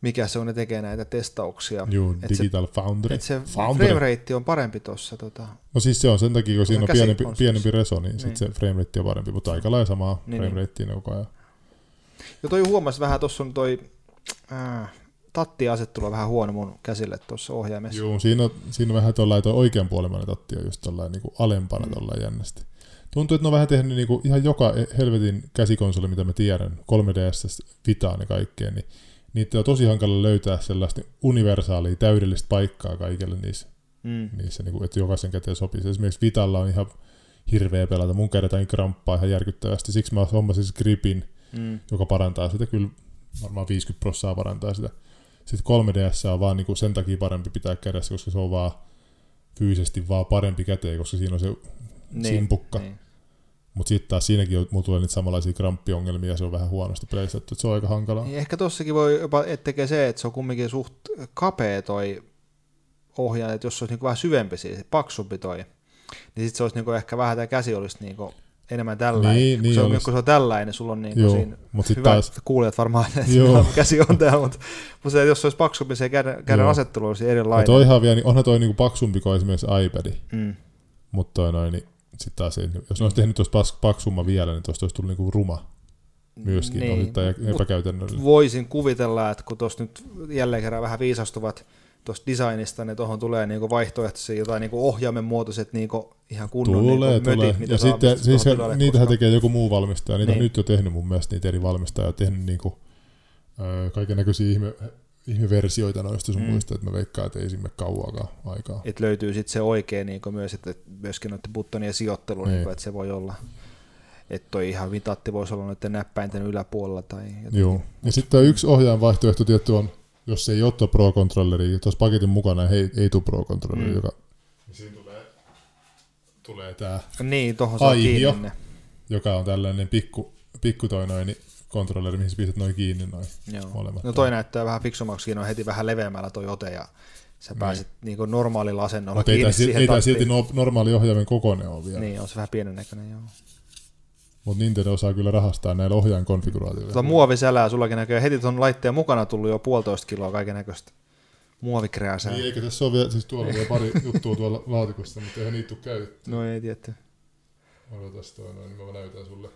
mikä se on, ne tekee näitä testauksia. Juu, et se- Digital Foundry. Et se Foundry. frame rate on parempi tuossa. Tota. No siis se on sen takia, kun siinä on pienempi, konsolissa. pienempi reso, niin, Niin. sit se frame rate on parempi, mutta aika lailla samaa Niin, frame niin. ratea koko ajan. Ja toi huomasi vähän, tuossa on toi äh, tattiasettelu on vähän huono mun käsille tuossa ohjaimessa. Joo, siinä siinä vähän tuollainen toi oikean puolimmainen tatti on just tollainen niinku alempana Mm. tollainen jännästi. Tuntuu, että ne on vähän tehnyt niinku ihan joka helvetin käsikonsoli, mitä mä tiedän, 3DS, Vitaan ja kaikkea, niin niitä on tosi hankala löytää sellaista universaalia, täydellistä paikkaa kaikille niissä, Mm. niissä niinku, että jokaisen käteen sopii. Esimerkiksi Vitalla on ihan hirveä pelata. Mun kädet aina kramppaa ihan järkyttävästi. Siksi mä hommasin se gripin, Mm. joka parantaa sitä kyllä varmaan 50 prossaa parantaa sitä. Sitten 3DS on vaan niinku sen takia parempi pitää kädessä, koska se on vaan fyysisesti vaan parempi käteen, koska siinä on se simpukka. Niin. Mutta sitten taas siinäkin on, mulla tulee niitä samanlaisia kramppiongelmia ja se on vähän huonosti pleisattu, että se on aika hankalaa. Niin ehkä tossakin voi jopa, että tekee se, että se on kumminkin suht kapea toi ohjaaja, että jos se olisi niin vähän syvempi siis, paksumpi toi, niin sitten se olisi niin ehkä vähän, tämä käsi olisi niin enemmän tällainen. Niin, kun, niin se on, olisi. kun se on tällainen, sulla on niin Joo, siinä mut sit hyvä, taas- että kuulijat varmaan, että Joo. käsi on täällä, mutta, mutta se, jos se olisi paksumpi, se käden, käden asettelu olisi Ja erilainen. toihan vielä, niin onhan toi niinku paksumpi kuin esimerkiksi iPad, Mm. mutta toi noin, niin sitten taas jos ne olisi tehnyt tuosta paksumman vielä, niin tuosta olisi tullut niinku ruma myöskin niin. osittain epäkäytännöllinen. voisin kuvitella, että kun tuossa nyt jälleen kerran vähän viisastuvat tuosta designista, niin tuohon tulee niinku vaihtoehtoisia jotain niinku ohjaimen muotoiset niinku ihan kunnon Tulee, niinku tulee. mötit, mitä ja sitten siis se, tilalle, niitähän koska- tekee joku muu valmistaja. Niitä Niin. on nyt jo tehnyt mun mielestä niitä eri valmistajia. Tehnyt niinku, kaiken näköisiä ihme, ihmeversioita noista sun Mm. muista, että mä veikkaan, että ei sinne kauaakaan aikaa. että löytyy sitten se oikea niinku myös, että myöskin noiden buttonien sijoittelu, Niin. niinku, että se voi olla, että toi ihan vitatti voisi olla noiden näppäinten yläpuolella tai jotenkin. Joo. Ja sitten yksi ohjaajan vaihtoehto tietty on, jos se ei ole tuo Pro Controlleri, tuossa paketin mukana ei, ei tule Pro Controlleri, Mm. joka... Siinä tulee, tulee tää, Niin, tuohon saa Aihio. kiinni joka on tällainen pikku, pikku toi noin, niin kontrolleri, mihin sä pistät noin kiinni noin Joo. molemmat. No toi näyttää vähän fiksummaksi, siinä on heti vähän leveämmällä toi ote ja sä Niin. pääsit niinku normaalilla asennolla Mutta ei kiinni tää, si- siihen ei tää tattiin. silti no, normaali ohjaimen kokoinen ole vielä. Niin. Niin, on se vähän pienen näköinen, joo. Mutta Nintendo osaa kyllä rahastaa näillä ohjaajan konfiguraatioilla. Tuota muovisälää sullakin näkyy heti tuon laitteen mukana tullut jo puolitoista kiloa kaiken näköistä muovikrääsää. Niin, eikä tässä ole vielä, siis tuolla on vielä pari juttua tuolla laatikossa, mutta eihän niitä tule käytetty. No ei tietty. Odotas toi noin, niin mä näytän sulle.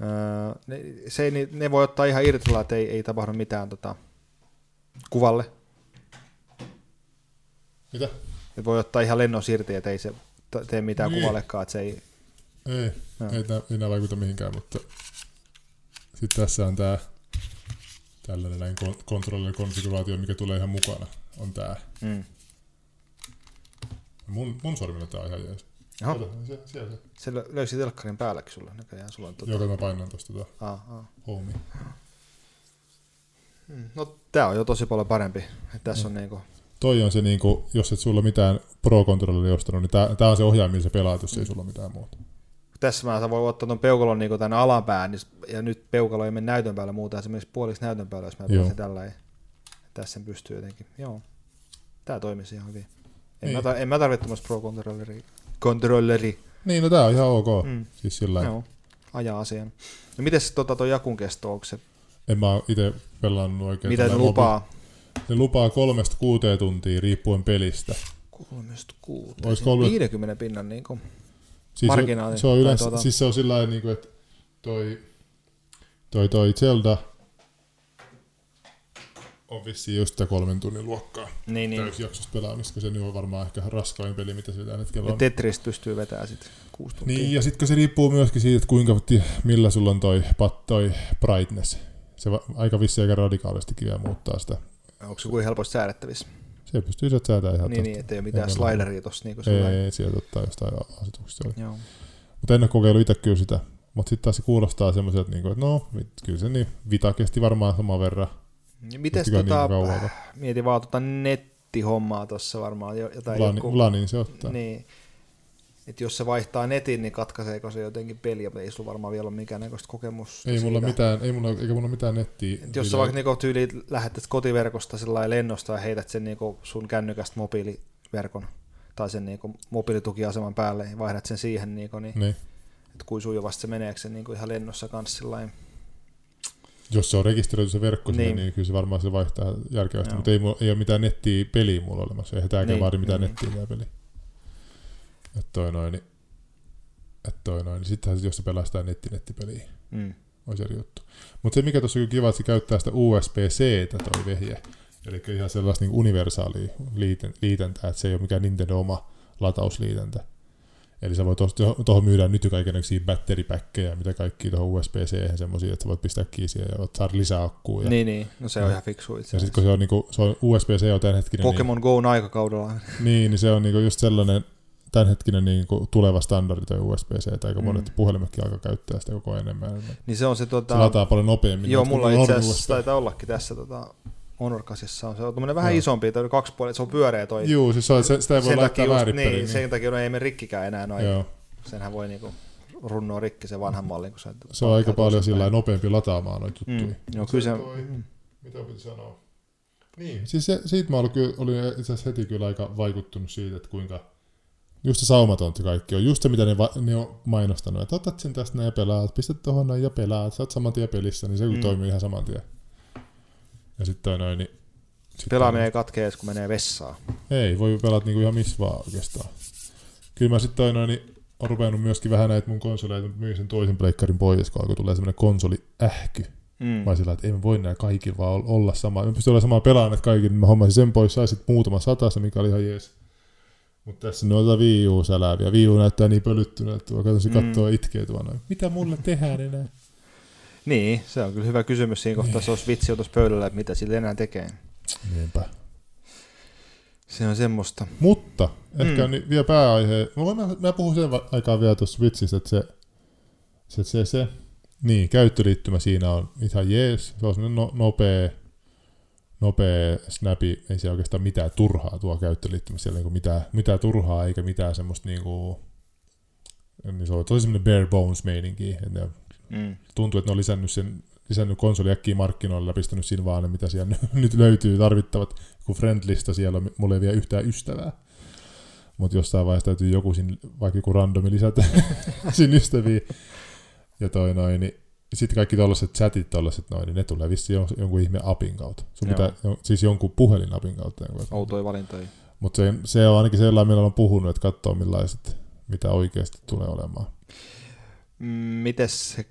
Öö, ne, se, ni- ne voi ottaa ihan irti, että ei, ei tapahdu mitään tota, kuvalle. Mitä? Et voi ottaa ihan lennossa irti, että ei se tee mitään Niin. kuvallekaan, että se ei... Ei, Joo. ei nää, ei vaikuta mihinkään, mutta sitten tässä on tää tällainen näin kon- controller-konfiguraatio, mikä tulee ihan mukana, on tää. Mm. Mun, mun sormilla tää on ihan jees. Kato, se, siellä se, se lö- löysi telkkarin päälläkin sulla näköjään. Sulla on tota... joka mä painan tosta tuo Aa, aa. home. Mm. No tää on jo tosi paljon parempi. Et tässä Mm. on niinku... Toi on se niinku, jos et sulla mitään Pro-controlleria ostanut, niin tää, tää on se ohjaaja, millä sä pelaat, jos Mm. ei sulla ole mitään muuta. Tässä mä voi ottaa ton peukalon niinku tänne alapään, niin, ja nyt peukalo ei mene näytön päälle muuta, se menisi puoliksi näytön päälle, jos mä pääsen tällä. Tässä sen pystyy jotenkin. Joo. Tää toimisi ihan hyvin. En, Niin. mä, tar- en mä tarvitse tämmöistä Pro Controlleri. Controlleri. Niin, no tää on ihan ok. Mm. Mm. Siis sillä. Joo. Ajaa asian. No mites tota toi jakun kesto, onko se, En mä ite pelannut oikein. mitä ne lupaa? Ne lupaa kolmesta kuuteen tuntia riippuen pelistä. Kolmesta kuuteen. Olis kolme- 50 pinnan niinku. Siis Marginaali. Se on yleensä, tuota- siis se on sillä niin kuin, että toi, toi, toi Zelda on vissiin just sitä kolmen tunnin luokkaa Niin, niin. niin. täysjaksosta pelaamista, kun se nyt on varmaan ehkä raskain peli, mitä se tällä hetkellä Ja on. Tetris pystyy vetämään sit kuusi tuntia. Niin, ja sitten se riippuu myöskin siitä, että kuinka, millä sulla on toi, toi brightness. Se aika vissi aika radikaalistikin vielä muuttaa sitä. Onko se kuin helposti säädettävissä? Se pystyy sieltä säätämään ihan Niin, niin, ettei ole mitään Ei slideria tossa niinku sulla. Ei, ei, sieltä ottaa jostain asetuksesta. Joo. Mutta en ole kokeillut itse kyllä sitä. Mutta sitten taas se kuulostaa semmoiselta, niinku, että no, kyllä se niin, Vita kesti varmaan saman verran. Ja Mites tota, niin mietin vaan tota nettihommaa tuossa varmaan jo- jotain Vlani, joku, Vlanin se ottaa. niin, että jos se vaihtaa netin, niin katkaiseeko se jotenkin peliä, mutta ei sulla varmaan vielä ole mikään näköistä kokemusta Ei mulla siitä. mitään, ei mulla, eikä mulla mitään nettiä. Et jos sä vaikka niinku tyyli lähettäisiin kotiverkosta sillä lennosta ja heität sen niinku sun kännykästä mobiiliverkon tai sen niinku mobiilitukiaseman päälle ja vaihdat sen siihen, niinku, niin, Niin. että kuin sujuvasti se meneekö se niinku ihan lennossa kanssa sillä lailla. Jos se on rekisteröity se verkko niin. Niin. niin kyllä se varmaan se vaihtaa järkevästi, Joo. mutta ei, ei ole mitään nettiä peliä mulla olemassa. Eihän tääkään Niin, vaadi mitään niin. nettiä tää peli. Että toi noin, niin, että toi noin, niin sittenhän jos se pelaa sitä netti-nettipeliä, Mm. olisi eri juttu. Mutta se mikä tuossa on kiva, että se käyttää sitä USB-C-tä toi vehje. Eli ihan sellaista niin universaalia liiten, liitäntää, että se ei ole mikään Nintendo oma latausliitäntä. Eli sä voit tuohon myydä nyt jo kaikenlaisia batteripäkkejä, mitä kaikki tuohon USB-C semmoisia, että sä voit pistää kiisiä ja voit saada lisää akkua. Ja, Niin, niin, no se on Ja- ihan fiksu itse ja sitten kun se on, niinku, se on USB-C on tämänhetkinen, Pokemon Go'n aikakaudella. niin, niin, niin, se on niinku just sellainen tämänhetkinen niinku tuleva standardi toi USB-C, että aika Mm. monet puhelimetkin alkaa käyttää sitä koko ajan enemmän. Niin se on se Se tota... lataa paljon nopeammin. Joo, kuin mulla itse asiassa taitaa ollakin tässä tota, Honorkasissa on se on vähän Joo. isompi, tai kaksi puolia, se on pyöreä toi. Joo, siis se, se, sitä ei voi sen laittaa väärin niin, niin, sen takia no ei mene rikkikään enää noin. Joo. Senhän voi niinku runnoa rikki sen vanhan mallin, kun se, Se on aika paljon sillä nopeampi lataamaan noita juttuja. Mm. Joo, kyllä se... toi- Mm. Mitä piti sanoa? Niin. Siis se, siitä mä olin, kyllä, olin itse asiassa heti kyllä aika vaikuttunut siitä, että kuinka just se saumatonta kaikki on. Just se, mitä ne, va- ne on mainostanut. Että otat sen tästä näin ja pelaat, pistät tohon näin ja pelaat. Sä oot saman tien pelissä, niin se Mm. toimii ihan saman tien. Ja sitten noin, niin Sitten Pelaaminen ei katkee edes, kun menee vessaan. Ei, voi pelata niinku ihan missä vaan oikeastaan. Kyllä mä sitten noin, niin on ruvennut myöskin vähän näitä mun konsoleita, mä myin sen toisen pleikkarin pois, kun alkoi tulee semmoinen konsoliähky. Mm. Mä olin sillä, että ei mä voi nää kaikilla vaan olla sama. Mä pystyn olla samaa pelaamaan näitä kaikille, niin mä hommasin sen pois, sai sitten muutama satasta, mikä oli ihan jees. Mutta tässä noita Wii U säläviä. Wii U näyttää niin pölyttynyt, että vaikka se katsoo mm. itkee noin. Mitä mulle tehdään enää? Niin, se on kyllä hyvä kysymys siinä kohtaa, se olisi vitsi tuossa pöydällä, että mitä sille enää tekee. Niinpä. Se on semmoista. Mutta ehkä Mm. niin vielä pääaihe. Mä, voin- mä, mä puhun sen aikaa vielä tuossa Switchistä, että se, se, se, se niin, käyttöliittymä siinä on ihan jees. Se on no, nopea, nopea snapi. Ei siellä oikeastaan mitään turhaa tuo käyttöliittymä. Siellä ei niinku mitään, mitään turhaa eikä mitään semmoista niinku, niin se on tosi semmoinen bare bones meininki. Että Mm. tuntuu, että ne on lisännyt, sen, lisännyt konsoli äkkiä markkinoille ja pistänyt siinä vaan ne, mitä siellä nyt- löytyy tarvittavat. Kun friendlista siellä on, mulla ei vielä yhtään ystävää. Mutta jossain vaiheessa täytyy joku siinä, vaikka joku randomi lisätä siinä ystäviä. Ja toi noin, niin sitten kaikki tollaset chatit tollaset noin, niin ne tulee vissiin jon- jonkun ihme apin kautta. Sun Joo. pitää, jo- siis jonkun puhelinapin kautta. Outoja valintoja. Mutta se, se on ainakin sellainen, millä on puhunut, että katsoo millaiset, mitä oikeasti tulee olemaan. Mites se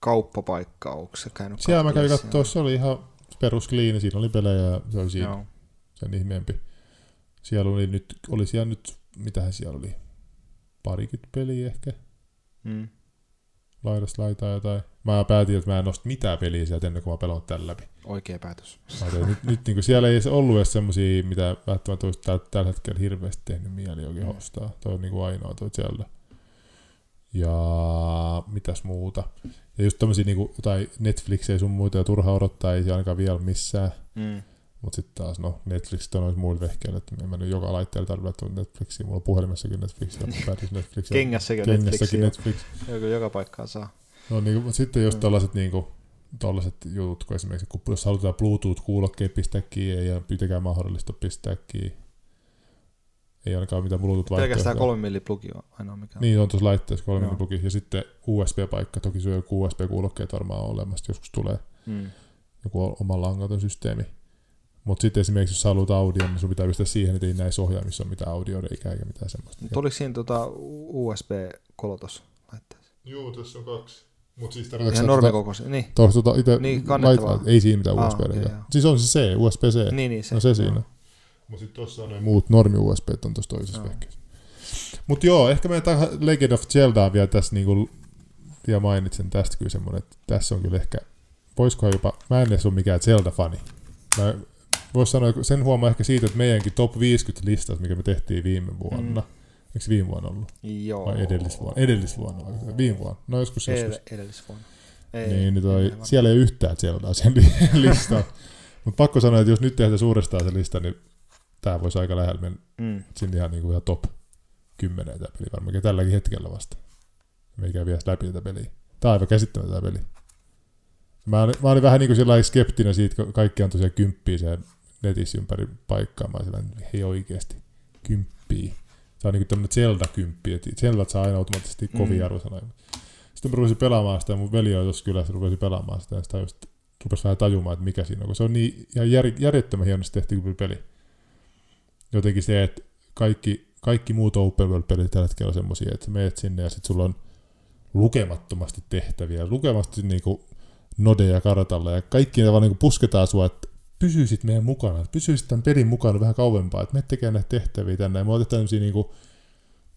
kauppapaikka, onko se käynyt Siellä mä kävin katsoa, se oli ihan peruskliini, siinä oli pelejä ja se oli siinä Joo. sen ihmeempi. Siellä oli nyt, oli siellä nyt, mitähän siellä oli, parikymmentä peliä ehkä, Mm. laidasta laitaa jotain. Mä päätin, että mä en nosta mitään peliä sieltä ennen kuin mä pelaan tän läpi. Oikea päätös. Mä ajattelin, nyt, nyt niin siellä ei ollut edes semmosia, mitä välttämättä olisi tällä, tällä hetkellä hirveästi tehnyt mieli oikein Mm. ostaa. Toi on niin kuin ainoa toi Zelda. Ja mitäs muuta. Ja just tämmösiä niin jotain Netflixia sun muita ja turha odottaa, ei ainakaan vielä missään. Mm. Mutta sitten taas, no Netflix on noissa muilla vehkeillä, että en mä nyt joka laitteella tarvitse Netflixiä. Mulla on puhelimessakin Netflix ja päädys Netflix. Kengässäkin on Kengässäkin Netflix. Netflix. Joku joka paikkaan saa. No niin, mutta sitten just Mm. tällaiset niinku, tollaset jutut, kun esimerkiksi kun jos halutaan Bluetooth-kuulokkeet pistää kiinni, ei ole mitenkään mahdollista pistää kiinni. Ei ainakaan mitään Bluetooth-vaihtoehtoja. Pelkästään kolme milli plugi on ainoa mikä on. Niin, on tuossa laitteessa kolme Joo. plugi. Ja sitten USB-paikka, toki se on joku USB-kuulokkeet varmaan on olemassa, joskus tulee Mm. joku oma langaton systeemi. Mutta sitten esimerkiksi jos sä haluat audio, niin sun pitää pistää siihen, että ei näissä ohjaimissa ole mitään audioreikää eikä mitään semmoista. Mutta oliko siinä tota USB-kolotos laitteessa? Joo, tässä on kaksi. Mutta siis Ihan normikokoisia. Niin. Tuossa tota itse Niin, laittaa, ei siinä mitään Aa, USB okay. Siis on se C, USB-C. niin, niin se. no se siinä. Mutta sitten tuossa on noin muut normi USB on tuossa toisessa Joo. vehkeessä. Mutta joo, ehkä mä tähän Legend of Zeldaa vielä tässä niinku, vielä mainitsen tästä kyllä semmonen, että tässä on kyllä ehkä, voisikohan jopa, mä en edes ole mikään Zelda-fani. Mä vois sanoa, sen huomaa ehkä siitä, että meidänkin top 50 listat, mikä me tehtiin viime vuonna, mm. Eikö se viime vuonna ollut? Joo. Vai edellisvuonna? Edellisvuonna, vai viime vuonna? No joskus joskus. Ed- edellisvuonna. Ei, Niin, niin toi, edellisvuonna. siellä ei yhtään Zeldaa sen li- listalla. Mutta pakko sanoa, että jos nyt tehdään suurestaan se lista, niin tämä voisi aika lähellä mennä Mm. sinne ihan, niin kuin ihan top 10 tämä peli varmaan tälläkin hetkellä vasta. Me ei käy vielä läpi tätä peliä. Tämä on aivan käsittämätön tämä peli. Mä olin, mä olin vähän niin kuin sellainen skeptinen siitä, kun kaikki on tosiaan kymppiä siellä netissä ympäri paikkaa. Mä olin sellainen, hei oikeasti, kymppiä. Se on niin kuin tämmöinen Zelda-kymppi, että Zelda saa aina automaattisesti kovia Mm. arvosanoja. Sitten mä rupesin pelaamaan sitä, ja mun veli oli tuossa kylässä, rupesi pelaamaan sitä, ja sitä just rupesi vähän tajumaan, että mikä siinä on, kun se on niin ihan jär, järjettömän hienosti tehty peli. Jotenkin se, että kaikki, kaikki muut open world-pelit tällä hetkellä on semmosia, että sä meet sinne ja sitten sulla on lukemattomasti tehtäviä, lukemattomasti niinku nodeja kartalla ja kaikki vaan niinku pusketaan sua, että pysyisit meidän mukana, että pysyisit tämän pelin mukana vähän kauempaa, että me tekemään näitä tehtäviä tänne. Ja me otetaan tämmöisiä niinku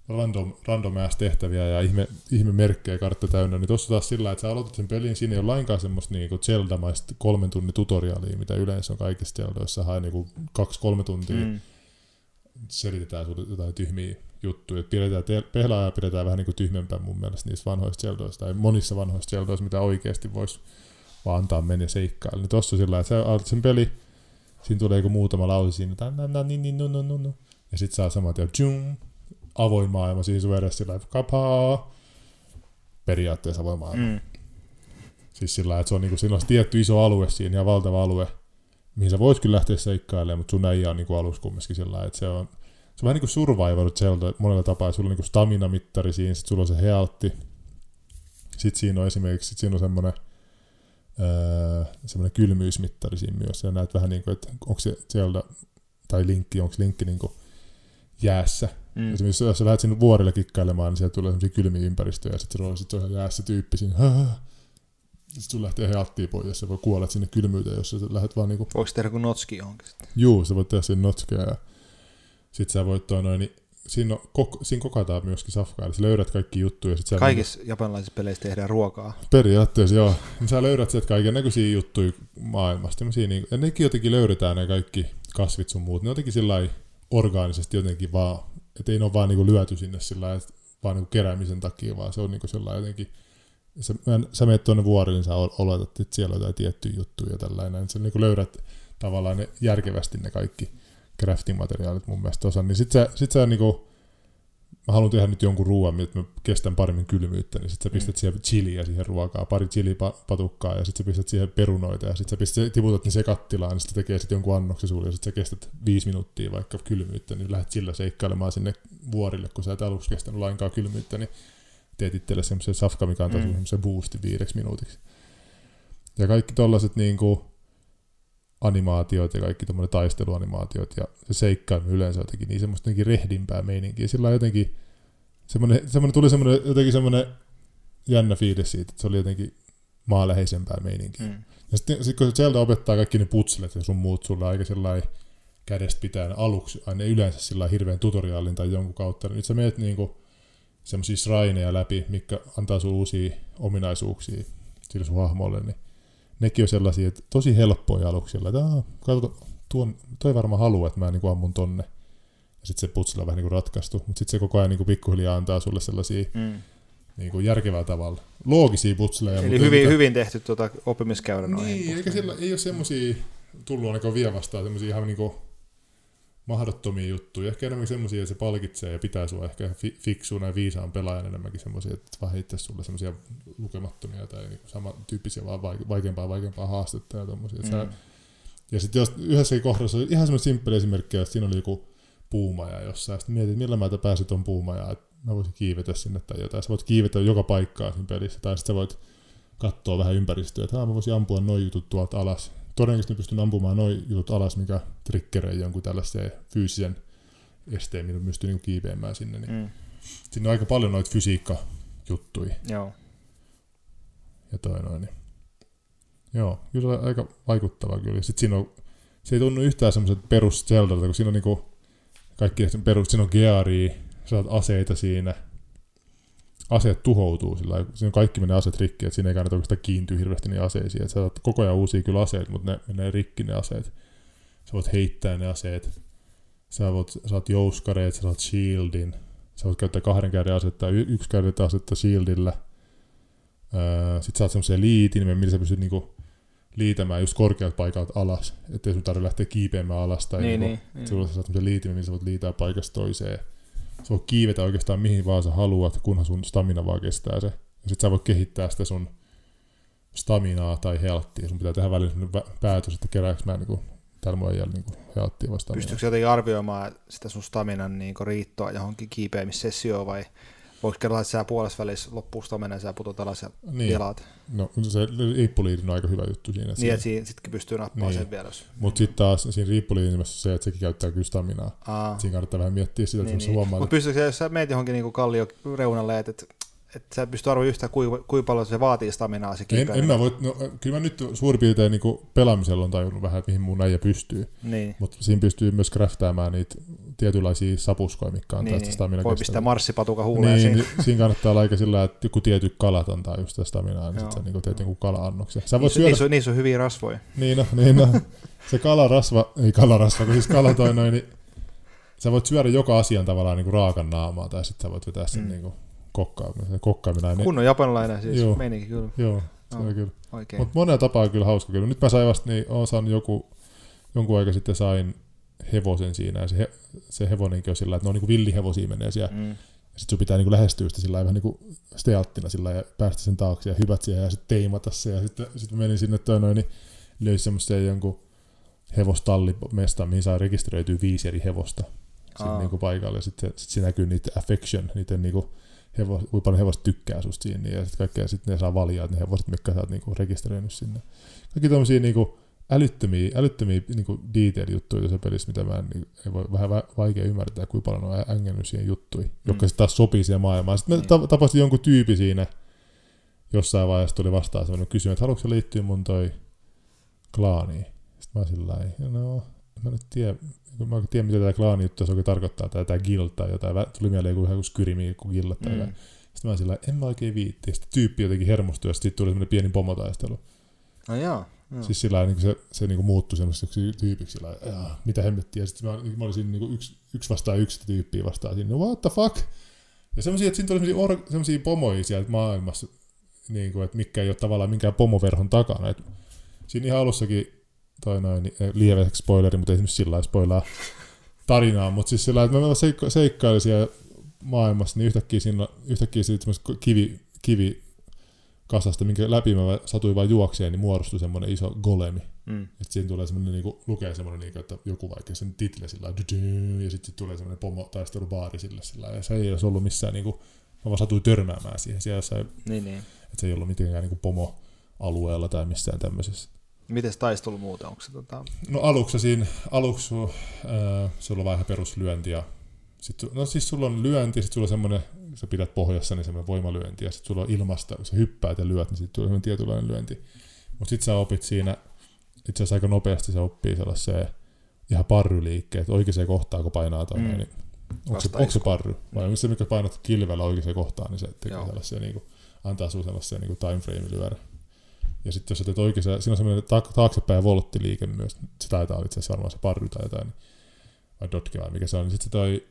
random, random ass tehtäviä ja ihme, ihme merkkejä kartta täynnä, niin tuossa taas sillä, että sä aloitat sen pelin, siinä ei ole lainkaan semmoista niinku Zelda-maista kolmen tunnin tutoriaalia, mitä yleensä on kaikissa Zeldoissa, hae niinku kaksi-kolme tuntia, mm. Selitetään sulle jotain tyhmiä juttuja, että pidetään te- pelaajaa pidetään vähän niinku tyhmempää mun mielestä niistä vanhoista Zeldoista, tai monissa vanhoista Zeldoista, mitä oikeasti voisi vaan antaa mennä seikkailla. Niin tossa sillä, että sä sen peli, siinä tulee joku muutama lause siinä, että na, na, ni, ni, no, no, no, no. ja sit saa samat ja tjum, avoin maailma siinä sun edessä sillä kapaa, periaatteessa avoin maailma. Mm. Siis sillä että se on niinku, siinä on tietty iso alue siinä, ihan valtava alue, mihin sä vois kyllä lähteä seikkailemaan, mutta sun ei ole niinku alus kumminkin sillä että se on, se on vähän niin kuin Survivor Zelda monella tapaa, sulla on niinku stamina-mittari siinä, sit sulla on se healtti, sit siinä on esimerkiksi, sit siinä on semmonen öö, semmoinen kylmyysmittari siinä myös. Ja näet vähän niin kuin, että onko se sieltä, tai linkki, onko linkki niin kuin jäässä. Mm. Esimerkiksi jos sä lähdet sinne vuorille kikkailemaan, niin sieltä tulee semmoisia kylmiä ympäristöjä, ja sitten se, sit se on ihan jäässä tyyppi siinä. Sitten sun lähtee heattiin pois, ja sä voi kuolla sinne kylmyyteen, jos sä lähdet vaan niinku... Voiko tehdä kuin notski johonkin sitten? Juu, sä voit tehdä sen notskeja, ja sit sä voit toi noin, niin siinä, on, kok, siinä kokataan myöskin safkaa, eli sä löydät kaikki juttuja. Sit Kaikissa niin, japanilaisissa peleissä tehdään ruokaa. Periaatteessa joo. Niin sä löydät sieltä kaiken näköisiä juttuja maailmasta. Niin, ja nekin jotenkin löydetään ne kaikki kasvit sun muut. Ne jotenkin sillä orgaanisesti jotenkin vaan, että ei ne ole vaan niinku lyöty sinne sillä lailla, vaan niinku keräämisen takia, vaan se on niinku sellainen jotenkin, sä, sä menet tuonne vuorille, niin sä oletat, että siellä on jotain tiettyjä juttuja ja tällainen. Sä niinku löydät tavallaan ne järkevästi ne kaikki crafting-materiaalit mun mielestä osa, niin sit sä, sit sä niinku, mä haluan tehdä nyt jonkun ruoan, että mä kestän paremmin kylmyyttä, niin sit sä pistät mm. siihen chiliä siihen ruokaa, pari chilipatukkaa ja sit sä pistät siihen perunoita ja sit sä pistät, tiputat ne se kattilaan, niin sit tekee sit jonkun annoksen sulle ja sit sä kestät viisi minuuttia vaikka kylmyyttä, niin lähdet sillä seikkailemaan sinne vuorille, kun sä et aluksi kestänyt lainkaan kylmyyttä, niin teet itselle semmoisen safka, mikä antaa mm. semmoisen boostin viideksi minuutiksi. Ja kaikki tollaset niinku, animaatiot ja kaikki tämmöinen taisteluanimaatiot ja se seikkailu yleensä jotenkin niin semmoista jotenkin rehdimpää meininkiä. Sillä jotenkin semmoinen, semmoinen, tuli semmoinen jotenkin semmoinen jännä fiilis siitä, että se oli jotenkin maaläheisempää meininkiä. Mm. Ja sitten sit kun Zelda opettaa kaikki ne putslet ja sun muut sulle aika sellainen kädestä pitäen aluksi, aina yleensä sillä hirveän tutoriaalin tai jonkun kautta, niin nyt sä meet niinku semmoisia shraineja läpi, mikä antaa sun uusia ominaisuuksia sille sun hahmolle, niin nekin on sellaisia, että tosi helppoja aluksi, että katso, tuon, toi varmaan haluaa, että mä niin ammun tonne. Ja sitten se putsilla vähän niin kuin ratkaistu, mutta sitten se koko ajan niin kuin pikkuhiljaa antaa sulle sellaisia mm. niin kuin järkevällä tavalla. Loogisia putsileja. Eli hyvin, hyvin tehty tuota oppimiskäyrä Niin, eikä sillä, ei ole semmoisia tullut ainakaan vielä vastaan, semmoisia ihan niin kuin mahdottomia juttuja. Ehkä enemmänkin semmoisia, että se palkitsee ja pitää sua ehkä fi- fiksuuna ja viisaan pelaajan enemmänkin semmoisia, että vaan heittää sulle semmoisia lukemattomia tai niinku samantyyppisiä vaan vaikeampaa vaikeampaa haastetta ja tommosia. Mm. ja sitten jos yhdessä kohdassa oli ihan semmoinen simppeli esimerkki, että siinä oli joku puumaja jossain, sitten mietit, millä mä pääsit tuon puumajaan, että mä voisin kiivetä sinne tai jotain. Sä voit kiivetä joka paikkaa siinä pelissä, tai sitten sä voit katsoa vähän ympäristöä, että mä voisin ampua noin jutut tuolta alas todennäköisesti pystyn ampumaan noin jutut alas, mikä trikkeröi jonkun tällaisen fyysisen esteen, millä pystyy niin kiipeämään sinne. Niin mm. Siinä on aika paljon noita fysiikkajuttuja. Joo. Ja toi noin. Niin. Joo, kyllä se on aika vaikuttava kyllä. Sitten siinä on, se ei tunnu yhtään semmoiset perus Zeldalta, kun siinä on niinku kaikki perus, siinä on gearia, saat aseita siinä, aseet tuhoutuu sillä siinä kaikki menee aseet rikki, että siinä ei kannata oikeastaan kiintyä hirveästi niin aseisiin. Että sä saat koko ajan uusia kyllä aseet, mutta ne menee rikki ne aseet. Sä voit heittää ne aseet. Sä voit, saat jouskareet, sä saat shieldin. Sä voit käyttää kahden käden asetta, y- yksi käden asetta shieldillä. Öö, sitten saat semmoisen liitin, millä sä pystyt niinku liitämään just korkealta paikalta alas, ettei sun tarvitse lähteä kiipeämään alas. Tai niin, niinku, niin, niin. saat semmoisen liitin, millä sä voit liitää paikasta toiseen sä voit kiivetä oikeastaan mihin vaan sä haluat, kunhan sun stamina vaan kestää se. Ja sit sä voit kehittää sitä sun staminaa tai healttia. Sun pitää tehdä välillä päätös, että kerääkö mä niinku tällä mulla ei niinku healttia vastaan. Pystyykö jotenkin arvioimaan sitä sun staminan niinku riittoa johonkin kiipeämissessioon vai voiko että sä puolessa välissä loppuu stamina ja sä putot alas ja niin. pelaat? No se riippuliidi on aika hyvä juttu siinä. Niin, että siinä sittenkin pystyy nappaamaan niin. sen vielä. Mutta sitten taas siinä riippuliidimessä se, että sekin käyttää kyllä staminaa. Aa. Siinä kannattaa vähän miettiä sitä, että niin, niin. huomaa. Mutta pystyykö, jos sä meet johonkin niinku kallio reunalle, että että sä pystyt arvoimaan yhtään, kuinka, kuinka paljon se vaatii staminaa se en, en mä voi, no, kyllä mä nyt suurin piirtein niin pelaamisella on tajunnut vähän, että mihin mun äijä pystyy. Niin. Mutta siinä pystyy myös kräftäämään niitä tietynlaisia sapuskoja, mitkä on niin, tästä stamina Voi pistää marssipatuka huuleen niin, siinä. Niin, siinä kannattaa olla aika sillä, että joku tietty kalat antaa just sitä staminaa, niin sitten sä niin teet jonkun kala-annoksen. Sä voit syödä... niissä, on, niissä on hyviä rasvoja. Niin no, niin no. Se kalarasva, ei kalarasva, kun siis kala toi noin, niin sä voit syödä joka asian tavallaan niin kuin raakan naamaa, tai sitten sä voit vetää sen mm. niin kuin kokkaaminen. kokkaaminen Kunnon japanilainen siis, joo, meininki kyllä. Joo, se on kyllä. Mutta monella tapaa kyllä hauska kyllä. Nyt mä sain vasta, niin olen saanut joku, jonkun aika sitten sain hevosen siinä, ja se, he, se hevonenkin on sillä että ne on niin villihevosia menee siellä. Mm. Ja sitten sun pitää niin lähestyä sitä sillä vähän niin kuin stealttina sillä ja päästä sen taakse ja hyvät siihen ja sitten teimata se. Ja sitten sit menin sinne toi noin, niin löysin semmoisen jonkun hevostallimesta, mihin saa rekisteröityä viisi eri hevosta. Sitten niin kuin paikalle. Sitten sit se näkyy niitä affection, niiden niin kuin hevos, kuinka paljon hevoset tykkää susta siinä, ja sitten kaikkea, sitten ne saa valjaa, että ne hevoset, mitkä sä oot niinku rekisteröinyt sinne. Kaikki tommosia niinku älyttömiä, älyttömiä niinku detail-juttuja tässä pelissä, mitä mä en, niin, ei voi vähän va- vaikea ymmärtää, kuinka paljon on ängännyt siihen juttuihin, mm. jotka sitten taas sopii siihen maailmaan. Sitten Niin. mä ta- tapasin jonkun tyyppi siinä, jossain vaiheessa tuli vastaan sellainen kysymys, että haluatko liittyä mun toi klaaniin? Sitten mä sillä no, mä nyt tiedä, mä en tiedä, mitä tämä klaani juttu se oikein tarkoittaa, tai tämä guild tai jotain. Tuli mieleen joku kuin skyrimi, joku guild tai Mm. jotain. Sitten mä sillä en mä oikein viitti. Sitten tyyppi jotenkin hermostui, ja sitten tuli semmoinen pieni pomotaistelu. No joo. joo. Siis sillä niin se, se niin muuttui semmoiseksi tyypiksi, sillä lailla, "Jaa, mitä hemmettiä. Ja sitten mä, mä olin siinä niin yksi, yksi vastaan yksi tyyppiä vastaan siinä, no what the fuck? Ja semmoisia, että siinä tuli semmoisia, or, semmoisia pomoja sieltä maailmassa, niin kuin, että mikä ei ole tavallaan minkään pomoverhon takana. Et siinä ihan alussakin toi noin, niin, eh, lievä spoileri, mutta ei se nyt sillä lailla spoilaa tarinaa, mutta siis sillä lailla, että mä seikka, seikkailin siellä maailmassa, niin yhtäkkiä siinä yhtäkkiä siitä kivi, kivi kasasta, minkä läpi mä satuin vain juokseen, niin muodostui semmoinen iso golemi. Mm. Että siinä tulee semmoinen, niinku, lukee semmoinen, niinku, että joku vaikka sen title sillä ja sitten sit tulee semmoinen pomo taistelubaari sillä lailla, ja se ei olisi ollut missään, niinku, mä vaan satuin törmäämään siihen, siellä jossain, Niin, niin. että se ei ollut mitenkään niinku pomo-alueella tai missään tämmöisessä. Mites taistelu muuten? Onko se tota... No aluksi siinä, aluksi ää, sulla on vähän peruslyönti ja sit, no siis sulla on lyönti, sitten sulla on semmoinen, sä pidät pohjassa, niin semmoinen voimalyönti ja sitten sulla on ilmasta, kun sä hyppäät ja lyöt, niin sitten tulee semmoinen tietynlainen lyönti. Mutta sitten sä opit siinä, itse asiassa aika nopeasti se oppii sellaiseen ihan parryliikkeet, oikeaan kohtaan, kun painaa toi, Mm. niin onko se, onko se parry? Vai onko se, mikä painat kilvellä oikeaan kohtaan, niin se tekee Joo. sellaisia, niin kuin, antaa sulle sellaisia niin time frame lyödä. Ja sitten jos sä teet oikein, siinä on semmoinen ta- taaksepäin volttiliike myös, se taitaa olla itse asiassa varmaan se parry tai jotain, vai dotke vai mikä se on, niin sitten se toi,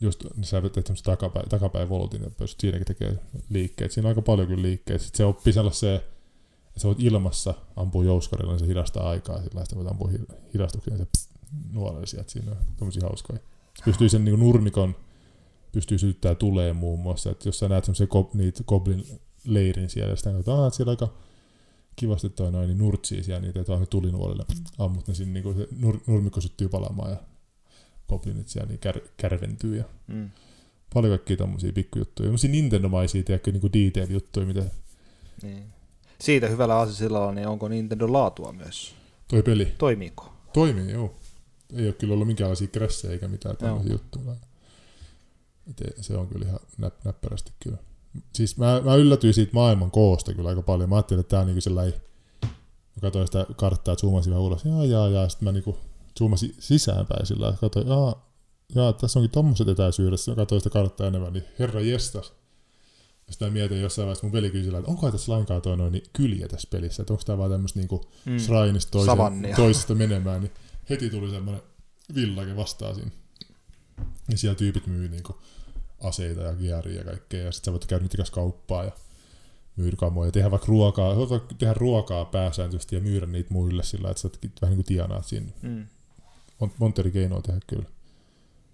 just, niin sä teet tämmöisen takapäin, takapäin voltin, ja pystyt siinäkin tekee liikkeet. Siinä on aika paljon kyllä liikkeet. Sitten se oppii sellaiseen, että sä voit ilmassa ampua jouskarilla, niin se hidastaa aikaa, sillä sitten voit ampua hi- hidastuksia, niin se nuolee sieltä, siinä on tommosia hauskoja. Pystyy sen niin nurmikon, pystyy syttää tuleen muun muassa, että jos sä näet semmoisen go, niitä goblin leirin siellä, ja sitten katsotaan, että siellä aika kivasti toi noin, niin nurtsii siellä niitä, että vaan tulinuolille ammut ne sinne, niin kuin se nur, nurmikko syttyy palaamaan ja goblinit siellä niin kär, kärventyy ja Mm. paljon kaikkia tommosia pikkujuttuja. Tämmöisiä Nintendo-maisia, tiedätkö, niin kuin detail-juttuja, mitä Niin. Siitä hyvällä asisilla niin onko Nintendo laatua myös? toi peli Toimiiko? toimii, joo. Ei ole kyllä ollut minkäänlaisia kressejä eikä mitään tämmöisiä juttuja. Se on kyllä ihan näp, näppärästi kyllä. Siis mä, mä yllätyin siitä maailman koosta kyllä aika paljon. Mä ajattelin, että tää on niinku sellainen, mä katsoin sitä karttaa ja zoomasin vähän ulos, jaa, jaa, jaa, sitten mä niinku zoomasin sisäänpäin sillä lailla, katsoin, jaa, jaa, tässä onkin tommoset etäisyydet, sitten mä katsoin sitä karttaa enemmän, niin herra jestas. Ja sitten mä mietin jossain vaiheessa mun veli kysyi että onko tässä lainkaan toi noin niin kyliä tässä pelissä, että onko tää vaan tämmöistä niinku Mm. Shrineista toiseen, toisesta menemään, niin heti tuli semmoinen villake vastaan siinä. Ja siellä tyypit myy niinku aseita ja gearia ja kaikkea, ja sitten sä voit käydä niitä kauppaa ja myydä kamoja, tehdä vaikka ruokaa, tehdä ruokaa pääsääntöisesti ja myydä niitä muille sillä, että sä vähän niin kuin tienaat siinä. Mm. On monta eri keinoa tehdä kyllä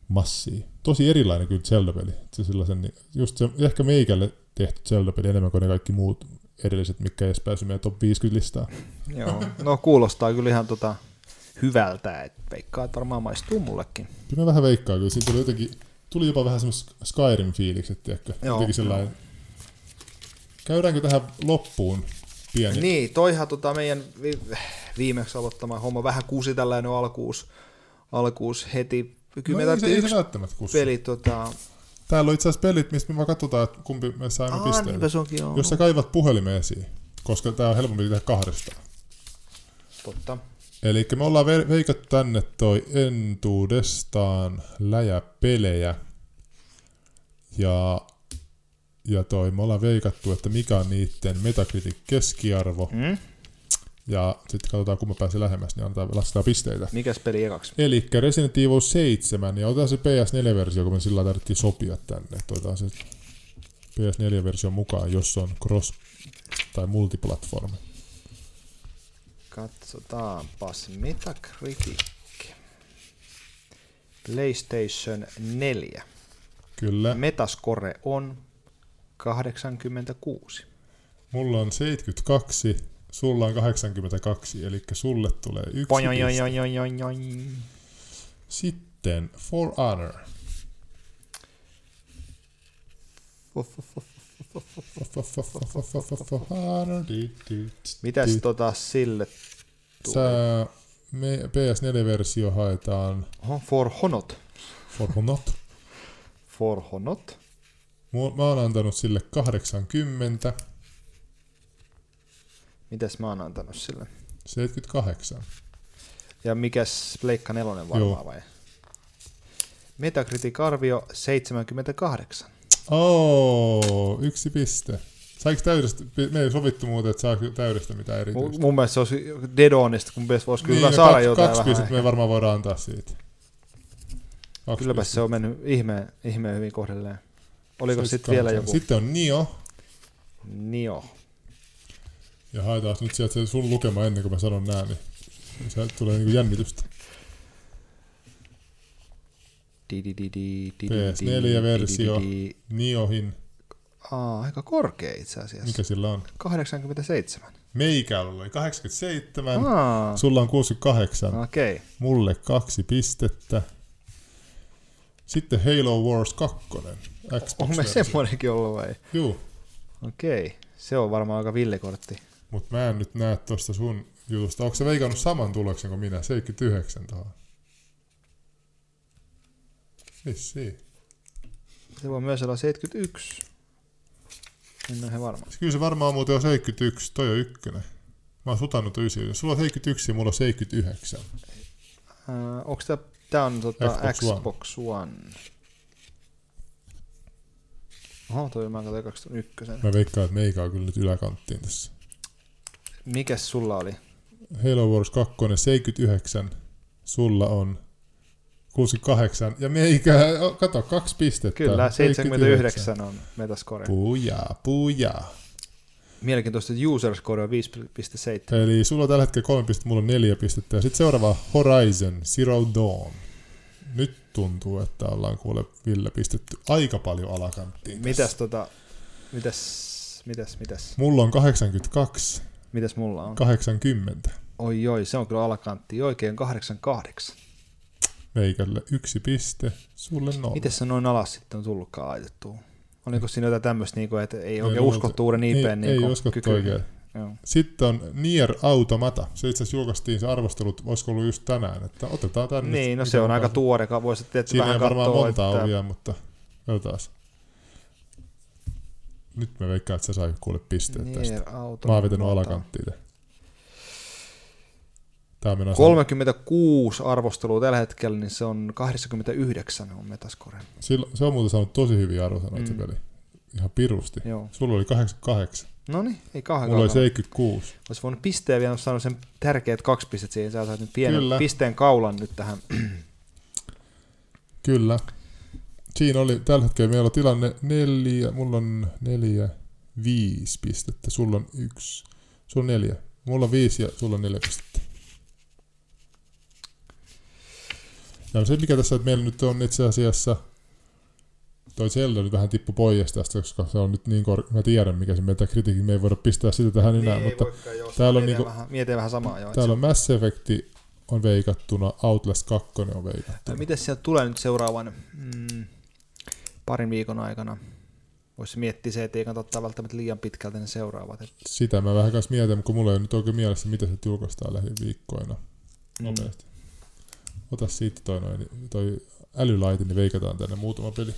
massia. Tosi erilainen kyllä Zelda-peli. Se sellaisen, niin- just se, ehkä meikälle tehty Zelda-peli enemmän kuin ne kaikki muut edelliset, mikä ei edes päässyt meidän top 50 listaa. Joo. No kuulostaa kyllä ihan tota hyvältä, että veikkaa, että varmaan maistuu mullekin. Kyllä mä vähän veikkaan, kyllä siinä tuli jotenkin, tuli jopa vähän semmoista Skyrim-fiilikset, tiedätkö? Joo, Jotenkin sellainen. Käydäänkö tähän loppuun pieni? Niin, toihan tota meidän vi- viimeksi aloittama homma vähän kuusi tällainen alkuus, alkuus heti. Kyllä me no, se, tarvittiin ei se yksi kussu. peli, tota... Täällä on itse asiassa pelit, mistä me vaan katsotaan, että kumpi me saimme Aa, pisteitä. niinpä se onkin, joo. Jos sä kaivat puhelimen esiin, koska tää on helpompi tehdä kahdestaan. Totta. Eli me ollaan ve- veikattu tänne toi entuudestaan läjäpelejä. Ja, ja toi, me ollaan veikattu, että mikä on niiden Metacritic keskiarvo. Mm? Ja sitten katsotaan, kun mä pääsen lähemmäs, niin annetaan, lasketaan pisteitä. Mikäs peli ekaksi? Eli Resident Evil 7, ja otetaan se PS4-versio, kun me sillä tarvittiin sopia tänne. että Otetaan se PS4-versio mukaan, jos on cross- tai multiplatformi. Katsotaanpas Metacritic. PlayStation 4. Kyllä. Metascore on 86. Mulla on 72, sulla on 82, eli sulle tulee yksi. Pojojojojojojoin. Sitten For Honor. Mitäs tota sille Sä me PS4-versio haetaan Oho, for honot. for Honot. For honot. Mä oon antanut sille 80, Mitäs mä oon antanut sille? 78. Ja mikäs Pleikka nelonen varmaan Joo. vai? Metacritic-arvio 78. Oo, yksi piste. Saiko täydestä, me ei sovittu muuten, että saako täydestä mitään Mun, erityistä. mun mielestä se olisi dead onista, kun pitäisi voisi kyllä no saada kaksi, jotain kaksi pistettä me varmaan voidaan antaa siitä. Kaksi Kylläpä pistettä. se on mennyt ihmeen, ihmeen hyvin kohdelleen. Oliko sitten 78. vielä joku? Sitten on Nio. Nio. Ja haetaan nyt sieltä se sun lukema ennen kuin mä sanon nää, niin sieltä tulee niinku jännitystä. PS4-versio. Niohin, Aa, aika korkea itse asiassa. mikä sillä on? 87. Meikällä oli 87, Aa, sulla on 68, okei. Okay. mulle kaksi pistettä. Sitten Halo Wars 2, Xbox Onko me semmoinenkin ollut vai? Juu, Okei. Okay. Se on varmaan aika villikortti. mut mä en nyt näe tosta sun jutusta. Onko sä veikannut saman tuloksen kuin minä? 79 tuohon. Vissiin. Se voi myös olla 71. En ole ihan varma. Kyllä se varmaan muuten on 71, toi on ykkönen. Mä oon sutannut 9. Sulla on 71 ja mulla on 79. Uh, onko tää, tää on tota Xbox Xbox, One. One. Oho, toi mä katsoin 21. Mä veikkaan, että meikä on kyllä nyt yläkanttiin tässä. Mikäs sulla oli? Halo Wars 2, 79. Sulla on 68. Ja meikä, kato, kaksi pistettä. Kyllä, 79 on metascore. Pujaa, pujaa. Mielenkiintoista, että user score on 5.7. Eli sulla on tällä hetkellä kolme pistettä, mulla on neljä pistettä. Ja sitten seuraava Horizon Zero Dawn. Nyt tuntuu, että ollaan kuule Ville pistetty aika paljon alakanttiin. tässä. Mitäs tota, mitäs, mitäs, mitäs, Mulla on 82, mitäs mulla on? 80. Oi oi, se on kyllä alakantti, oikein 88. Meikälle yksi piste, sulle nolla. Miten se noin alas sitten on tullutkaan laitettua? Oliko siinä jotain tämmöistä, niinku, että ei oikein luulta- uskottu uuden Ei, IPn ei niinku, uskottu kykyyn? oikein. Joo. Sitten on Nier Automata. Se itse asiassa julkaistiin se arvostelut, olisiko ollut just tänään, että otetaan tänne. Niin, no se on aika tuore, voisi tietysti Siinä vähän ei varmaan katsoa, monta että... vielä, mutta katsotaan. Nyt mä veikkaan, että sä sai kuule pisteet tästä. Nier Automata. Mä oon vetänyt alakanttiin. Menossa 36 arvostelua tällä hetkellä, niin se on 89 on metascore. Se on muuten saanut tosi hyviä arvosanoja mm. Se peli. Ihan pirusti. Joo. Sulla oli 88. No niin, ei kauhean Mulla oli kaukana. 76. Olisi voinut pisteen vielä saanut sen tärkeät kaksi pistettä siihen. Sä saat nyt pienen Kyllä. pisteen kaulan nyt tähän. Kyllä. Siinä oli tällä hetkellä meillä on tilanne neljä, mulla on neljä, viisi pistettä, sulla on yksi, sulla on neljä. Mulla on viisi ja sulla on neljä pistettä. Ja se mikä tässä että meillä nyt on itse asiassa, toi Zelda nyt vähän tippu pois tästä, koska se on nyt niin kor... mä tiedän mikä se meitä kritiikki, me ei voida pistää sitä tähän enää, Niin, mutta voikaan, täällä on niinku- vähän, mietin vähän samaa joo. täällä on Mass Effect on veikattuna, Outlast 2 on veikattuna. Miten sieltä tulee nyt seuraavan mm, parin viikon aikana? Voisi miettiä se, että ei kannata ottaa välttämättä liian pitkältä ne seuraavat. Et, Sitä mä vähän kanssa mietin, kun mulla ei ole nyt oikein mielessä, mitä se julkaistaan lähiviikkoina mm. nopeasti. Ota siitä toi, noin, toi älylaite, niin veikataan tänne muutama peli.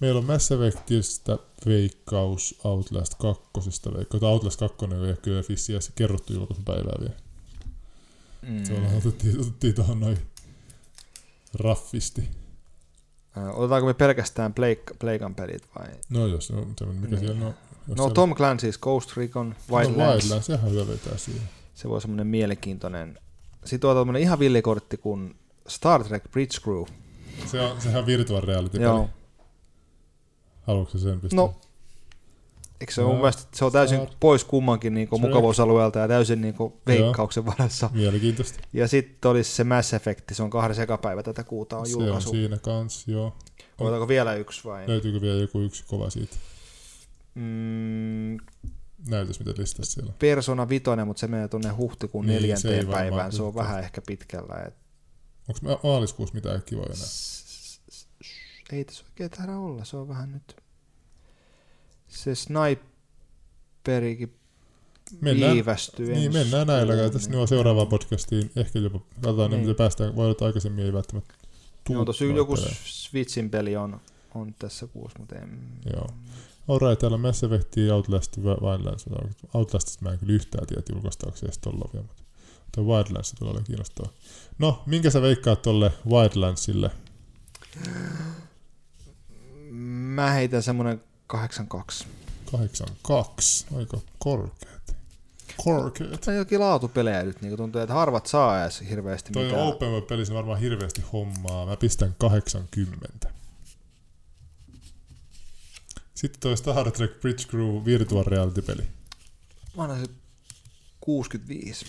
Meillä on Mass Effectistä veikkaus Outlast 2. Veikkaus. Outlast 2 ei ole kyllä vissiin edes kerrottu julkaisupäivää vielä. Mm. Se otettiin, otettiin tuohon noin raffisti. Ö, Otetaanko me pelkästään Blake, Pleikan pelit vai? No jos, no, mikä Niin. siellä on. Jos No siellä- Tom Clancy's Ghost Recon no, Wildlands. Wildlands, sehän hyvä vetää siihen. Se voi semmoinen mielenkiintoinen. Sitten on tämmöinen ihan villikortti kuin Star Trek Bridge Crew. Se on, sehän on virtual reality Joo. Haluatko sen pistää? No, eikö se No, mun mielestä, se on täysin Star pois kummankin niin Trek. mukavuusalueelta ja täysin niin veikkauksen varassa. Mielenkiintoista. Ja sitten olisi se Mass Effect, se on kahden sekapäivä tätä kuuta on Se on julkaisu. siinä kans, joo. Otetaanko vielä yksi vai? Löytyykö vielä joku yksi kova siitä? Mm, Näytös mitä listassa siellä. on. Persona Vitoinen, mutta se menee tuonne huhtikuun Niin, niin, se neljänteen varmaan päivään. Se on vähän ehkä pitkällä. Et... Onko ma- maaliskuussa mitään kivoja enää? Ei tässä oikein taida olla, se on vähän nyt se sniperikin Mennään, viivästyy. niin, mennään näillä. kuuhun, Tässä niin. nyt on seuraavaan podcastiin. Ehkä jopa katsotaan, niin. Niin. mitä päästään. Voi olla, että aikaisemmin ei välttämättä. Joo, tosi joku. Switchin peli on, on tässä kuussa, mutta en... Joo. Alright, täällä on Mass Effect, Outlast, Wildlands. Outlastista mä en kyllä yhtään tiedä, että julkaistaanko se edes tolla vielä, mutta tuo Wildlands tulee olemaan kiinnostavaa. No, minkä sä veikkaat tolle Wildlandsille? Mä heitän semmonen 82. 82, aika korkeat. Korkeat. Tämä on jokin laatupelejä nyt, niin tuntuu, että harvat saa edes hirveästi Toi mitään. Open World pelissä varmaan hirveästi hommaa. Mä pistän 80. Sitten toi Star Trek Bridge Crew Virtual Reality-peli. Mä annan se 65.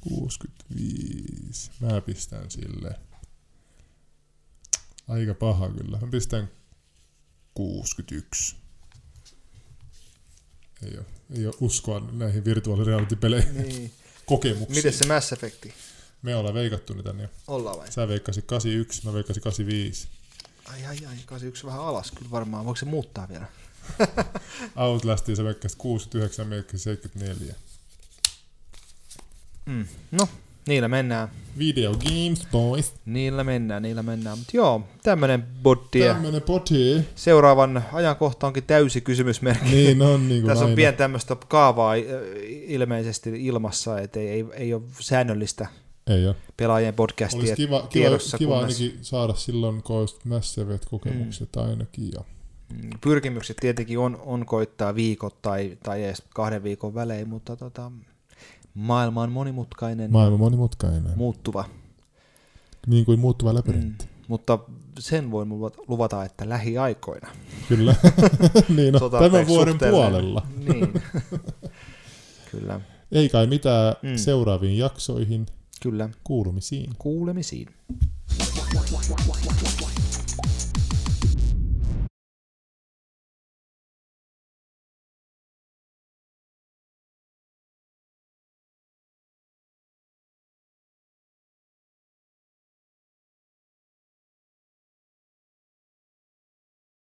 65. Mä pistän sille. Aika paha kyllä. Mä pistän 61. Ei ole, ei ole uskoa näihin virtual reality-peleihin Niin. kokemuksiin. Miten se Mass Effecti? Me ollaan veikattu niitä niin. Ollaan vai? Sä veikkasit 81, mä veikkasin 85. Ai ai ai, 81 vähän alas kyllä varmaan. Voiko se muuttaa vielä? Outlastiin sä veikkasit 69, mä veikkasin 74. Mm. No, niillä mennään. Video games, boys. Niillä mennään, niillä mennään. Mutta joo, tämmönen botti. Tämmönen poti. Seuraavan ajankohta onkin täysi kysymysmerkki. Niin on niin kuin Tässä on aina. pian tämmöistä kaavaa ilmeisesti ilmassa, että ei, ei, ei ole säännöllistä Ei ole. pelaajien podcastia Olisi kiva, kiva, tiedossa. kiva kunnes- ainakin saada silloin, kun olisi Mass Effect-kokemukset Mm. ainakin. Ja Mm, Pyrkimykset tietenkin on, on koittaa viikot tai, tai edes kahden viikon välein, mutta tota, maailma on monimutkainen, maailma monimutkainen. muuttuva. niin kuin muuttuva labyrintti. Mm, mutta sen voin luvata- että lähiaikoina. Kyllä. niin on, Sota- tämän vuoden puolella. Niin. kyllä, Ei kai mitään mm. seuraaviin jaksoihin. Kyllä. Kuulumisiin. Kuulemisiin.